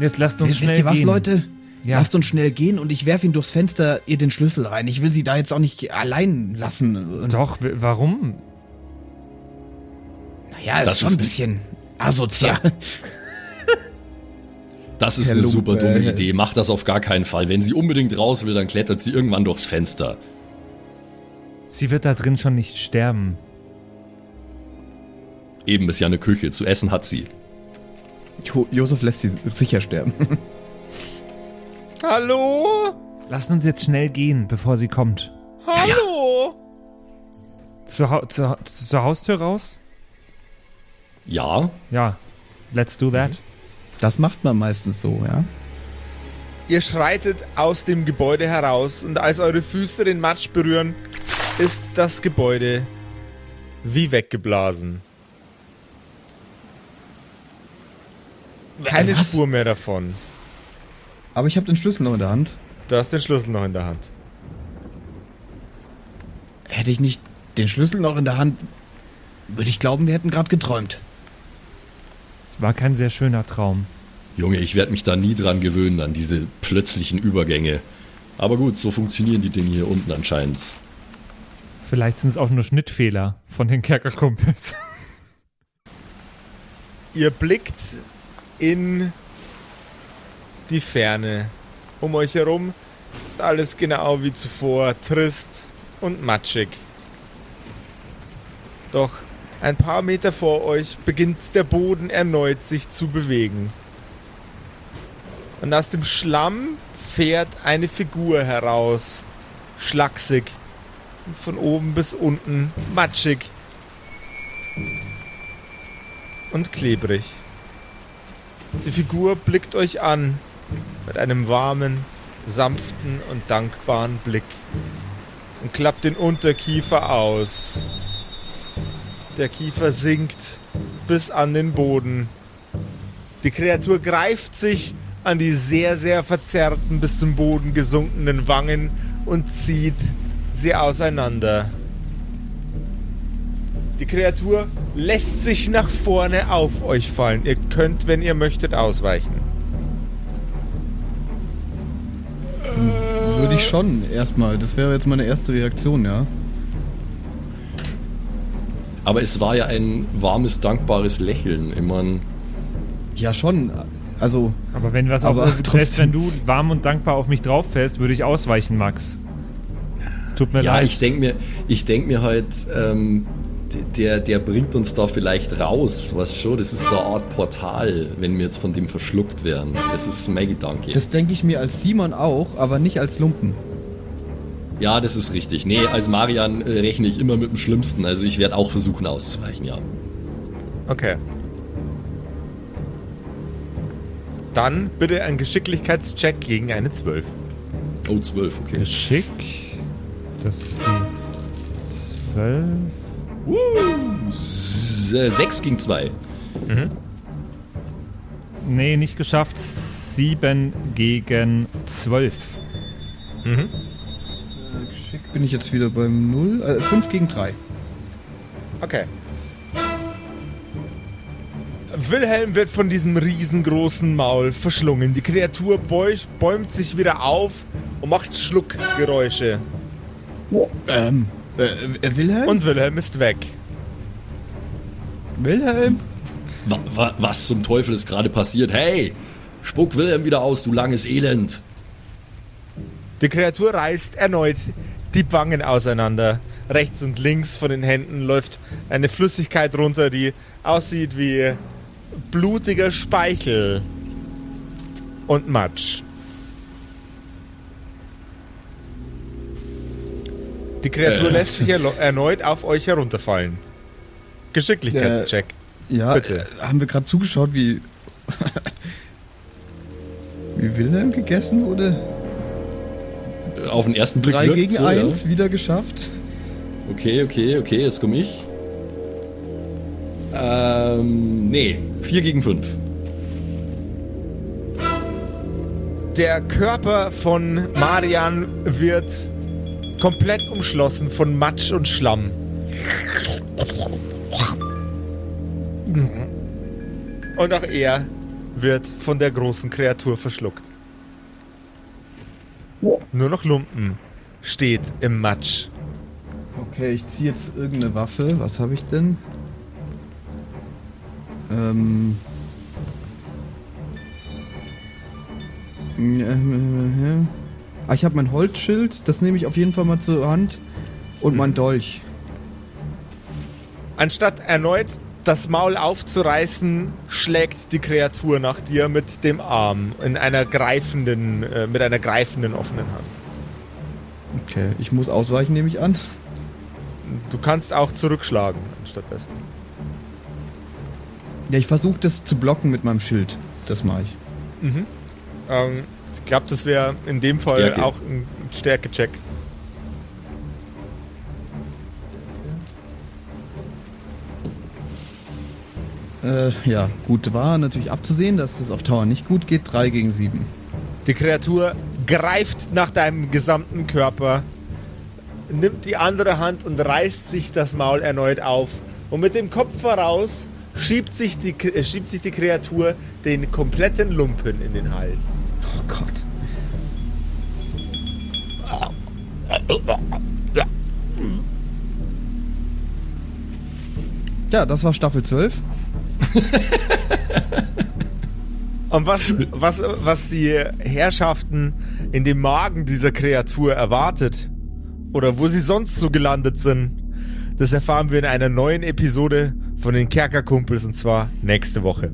Jetzt lasst uns Wisst schnell ihr was, gehen. Leute? Ja. Lasst uns schnell gehen und ich werf ihn durchs Fenster, ihr den Schlüssel rein. Ich will sie da jetzt auch nicht allein lassen. Doch, warum? Naja, ist Das schon ist ein bisschen asozial. Das ist Herr eine super dumme Idee. Macht das auf gar keinen Fall. Wenn sie unbedingt raus will, dann klettert sie irgendwann durchs Fenster. Sie wird da drin schon nicht sterben. Eben ist ja eine Küche. Zu essen hat sie. Jo Josef lässt sie sicher sterben. Hallo? Lasst uns jetzt schnell gehen, bevor sie kommt. Hallo? Zur, Hau zur, zur Haustür raus? Ja, Ja. Let's do that. Das macht man meistens so, ja. Ihr schreitet aus dem Gebäude heraus und als eure Füße den Matsch berühren, ist das Gebäude wie weggeblasen. Keine Was? Spur mehr davon. Aber ich habe den Schlüssel noch in der Hand. Du hast den Schlüssel noch in der Hand. Hätte ich nicht den Schlüssel noch in der Hand, würde ich glauben, wir hätten gerade geträumt. Es war kein sehr schöner Traum. Junge, ich werde mich da nie dran gewöhnen, an diese plötzlichen Übergänge. Aber gut, so funktionieren die Dinge hier unten anscheinend. Vielleicht sind es auch nur Schnittfehler von den Kerkerkumpels. Ihr blickt in die Ferne. Um euch herum ist alles genau wie zuvor, trist und matschig. Doch ein paar Meter vor euch beginnt der Boden erneut sich zu bewegen. Und aus dem Schlamm fährt eine Figur heraus, schlaksig, und von oben bis unten matschig und klebrig. Die Figur blickt euch an mit einem warmen, sanften und dankbaren Blick und klappt den Unterkiefer aus. Der Kiefer sinkt bis an den Boden. Die Kreatur greift sich an die sehr, sehr verzerrten, bis zum Boden gesunkenen Wangen und zieht sie auseinander. Die Kreatur lässt sich nach vorne auf euch fallen. Ihr könnt, wenn ihr möchtet, ausweichen. Würde ich schon erstmal. Das wäre jetzt meine erste Reaktion, ja. Aber es war ja ein warmes, dankbares Lächeln. Ich mein, Ja, schon. Also, Aber wenn was Aber auf mich trotzdem. trifft, wenn du warm und dankbar auf mich drauf fällst, würde ich ausweichen, Max. Es tut mir ja, leid. ich denke mir, ich denk mir halt, ähm, der, der bringt uns da vielleicht raus, was schon. Das ist so eine Art Portal, wenn wir jetzt von dem verschluckt werden. Das ist mein Gedanke. das denke ich mir als Simon auch, aber nicht als Lumpen. ja, das ist richtig. Nee, als Marian rechne ich immer mit dem Schlimmsten. Also ich werde auch versuchen auszuweichen, ja. Okay. Dann bitte ein Geschicklichkeitscheck gegen eine 12. Oh, 12, okay. Geschick. Das ist die 12. S äh, 6 gegen 2. Nee, nicht geschafft. 7 gegen 12. Geschick bin ich jetzt wieder beim 0. Äh, 5 gegen 3. Okay. Wilhelm wird von diesem riesengroßen Maul verschlungen. Die Kreatur bäu- bäumt sich wieder auf und macht Schluckgeräusche. Ähm, äh, äh, Wilhelm? Und Wilhelm ist weg. Wilhelm? Wa wa was zum Teufel ist gerade passiert? Hey, spuck Wilhelm wieder aus, du langes Elend. Die Kreatur reißt erneut die Wangen auseinander. Rechts und links von den Händen läuft eine Flüssigkeit runter, die aussieht wie blutiger Speichel und Matsch. Die Kreatur Äh. lässt sich erneut auf euch herunterfallen. Geschicklichkeitscheck. Ja, Bitte. Äh, haben wir gerade zugeschaut, wie. wie Wilhelm gegessen wurde? Auf den ersten Blick 3 wirkt's gegen so, 1 wieder geschafft. Ja. Okay, okay, okay, jetzt komme ich. Ähm, nee, 4 gegen 5. Der Körper von Marian wird komplett umschlossen von Matsch und Schlamm. Und auch er wird von der großen Kreatur verschluckt. Nur noch Lumpen steht im Matsch. Okay, ich ziehe jetzt irgendeine Waffe. Was habe ich denn? Ähm. Ah, ich habe mein Holzschild. Das nehme ich auf jeden Fall mal zur Hand. Und mein Dolch. Anstatt erneut das Maul aufzureißen, schlägt die Kreatur nach dir mit dem Arm in einer greifenden, äh, mit einer greifenden offenen Hand. Okay, ich muss ausweichen, nehme ich an. Du kannst auch zurückschlagen anstattdessen. Ja, ich versuche das zu blocken mit meinem Schild. Das mache ich. Ähm, ich glaube, das wäre in dem Fall Stärke. auch ein Stärke-Check. Äh, ja, gut, war natürlich abzusehen, dass es auf Tower nicht gut geht. 3 gegen 7. Die Kreatur greift nach deinem gesamten Körper, nimmt die andere Hand und reißt sich das Maul erneut auf. Und mit dem Kopf voraus schiebt sich die, äh, schiebt sich die Kreatur den kompletten Lumpen in den Hals. Gott. Ja, das war Staffel 12. Und was, was, was die Herrschaften in dem Magen dieser Kreatur erwartet oder wo sie sonst so gelandet sind, das erfahren wir in einer neuen Episode von den Kerkerkumpels und zwar nächste Woche.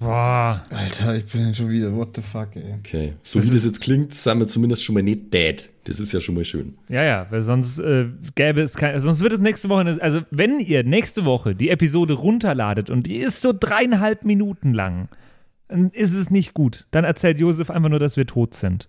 Boah. Alter, ich bin schon wieder, what the fuck, ey. Okay. So wie das jetzt klingt, sind wir zumindest schon mal nicht dead. Das ist ja schon mal schön. Ja, ja, weil sonst äh, gäbe es kein, sonst wird es nächste Woche, eine- also wenn ihr nächste Woche die Episode runterladet und die ist so dreieinhalb Minuten lang, dann ist es nicht gut. Dann erzählt Josef einfach nur, dass wir tot sind.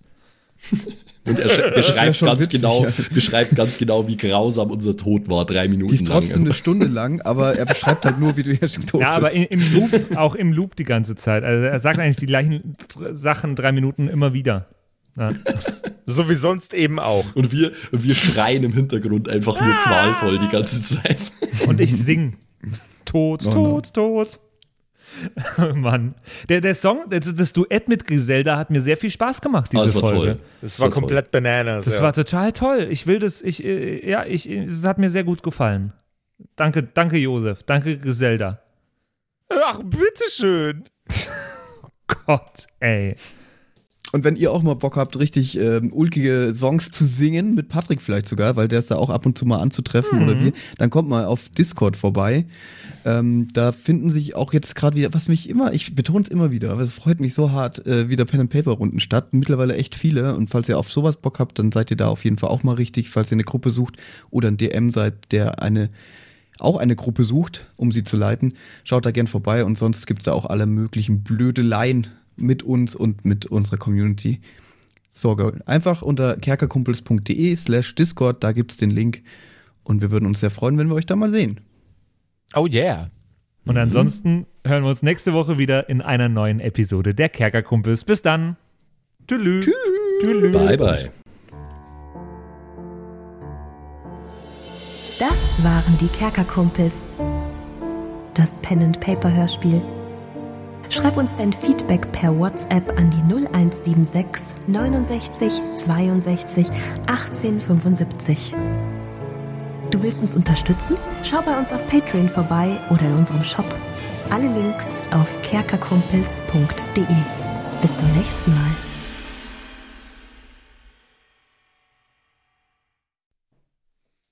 Und er sch- beschreibt ganz witzig, genau, ja. beschreibt ganz genau, wie grausam unser Tod war, drei Minuten Die ist lang. trotzdem eine Stunde lang, aber er beschreibt halt nur, wie du hier tot Ja, aber in, im Loop, auch im Loop die ganze Zeit. Also er sagt eigentlich die gleichen Sachen drei Minuten immer wieder. Ja. So wie sonst eben auch. Und wir, wir schreien im Hintergrund einfach nur qualvoll die ganze Zeit. Und ich sing. Tod, Oh tot, tot. Mann. Der, der Song, das, das Duett mit Griselda hat mir sehr viel Spaß gemacht, diese Ah, es war Folge. toll. Das war toll. komplett bananas. Das ja. war total toll. Ich will das, ich, äh, ja, ich, es hat mir sehr gut gefallen. Danke, danke, Josef. Danke, Griselda. Ach, bitteschön. Gott, ey. Und wenn ihr auch mal Bock habt, richtig ähm, ulkige Songs zu singen, mit Patrick vielleicht sogar, weil der ist da auch ab und zu mal anzutreffen oder wir, dann kommt mal auf Discord vorbei. Ähm, da finden sich auch jetzt gerade wieder, was mich immer, ich betone es immer wieder, aber es freut mich so hart, äh, wieder Pen and Paper Runden statt. Mittlerweile echt viele. Und falls ihr auf sowas Bock habt, dann seid ihr da auf jeden Fall auch mal richtig, falls ihr eine Gruppe sucht oder ein DM seid, der eine auch eine Gruppe sucht, um sie zu leiten, schaut da gern vorbei und sonst gibt es da auch alle möglichen Blödeleien mit uns und mit unserer Community. Sorge. Einfach unter kerkerkumpels.de slash Discord, da gibt es den Link und wir würden uns sehr freuen, wenn wir euch da mal sehen. Oh yeah. Und Mhm. ansonsten hören wir uns nächste Woche wieder in einer neuen Episode der Kerkerkumpels. Bis dann. Tschüss. Tschüss. Bye, bye. Das waren die Kerkerkumpels. Das Pen and Paper Hörspiel. Schreib uns dein Feedback per WhatsApp an die 0176 69 62 18 75. Du willst uns unterstützen? Schau bei uns auf Patreon vorbei oder in unserem Shop. Alle Links auf kerkerkumpels.de. Bis zum nächsten Mal.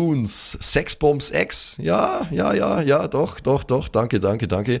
Raboons, Sexbombs X, ja, ja, ja, ja, doch, doch, doch, danke, danke, danke.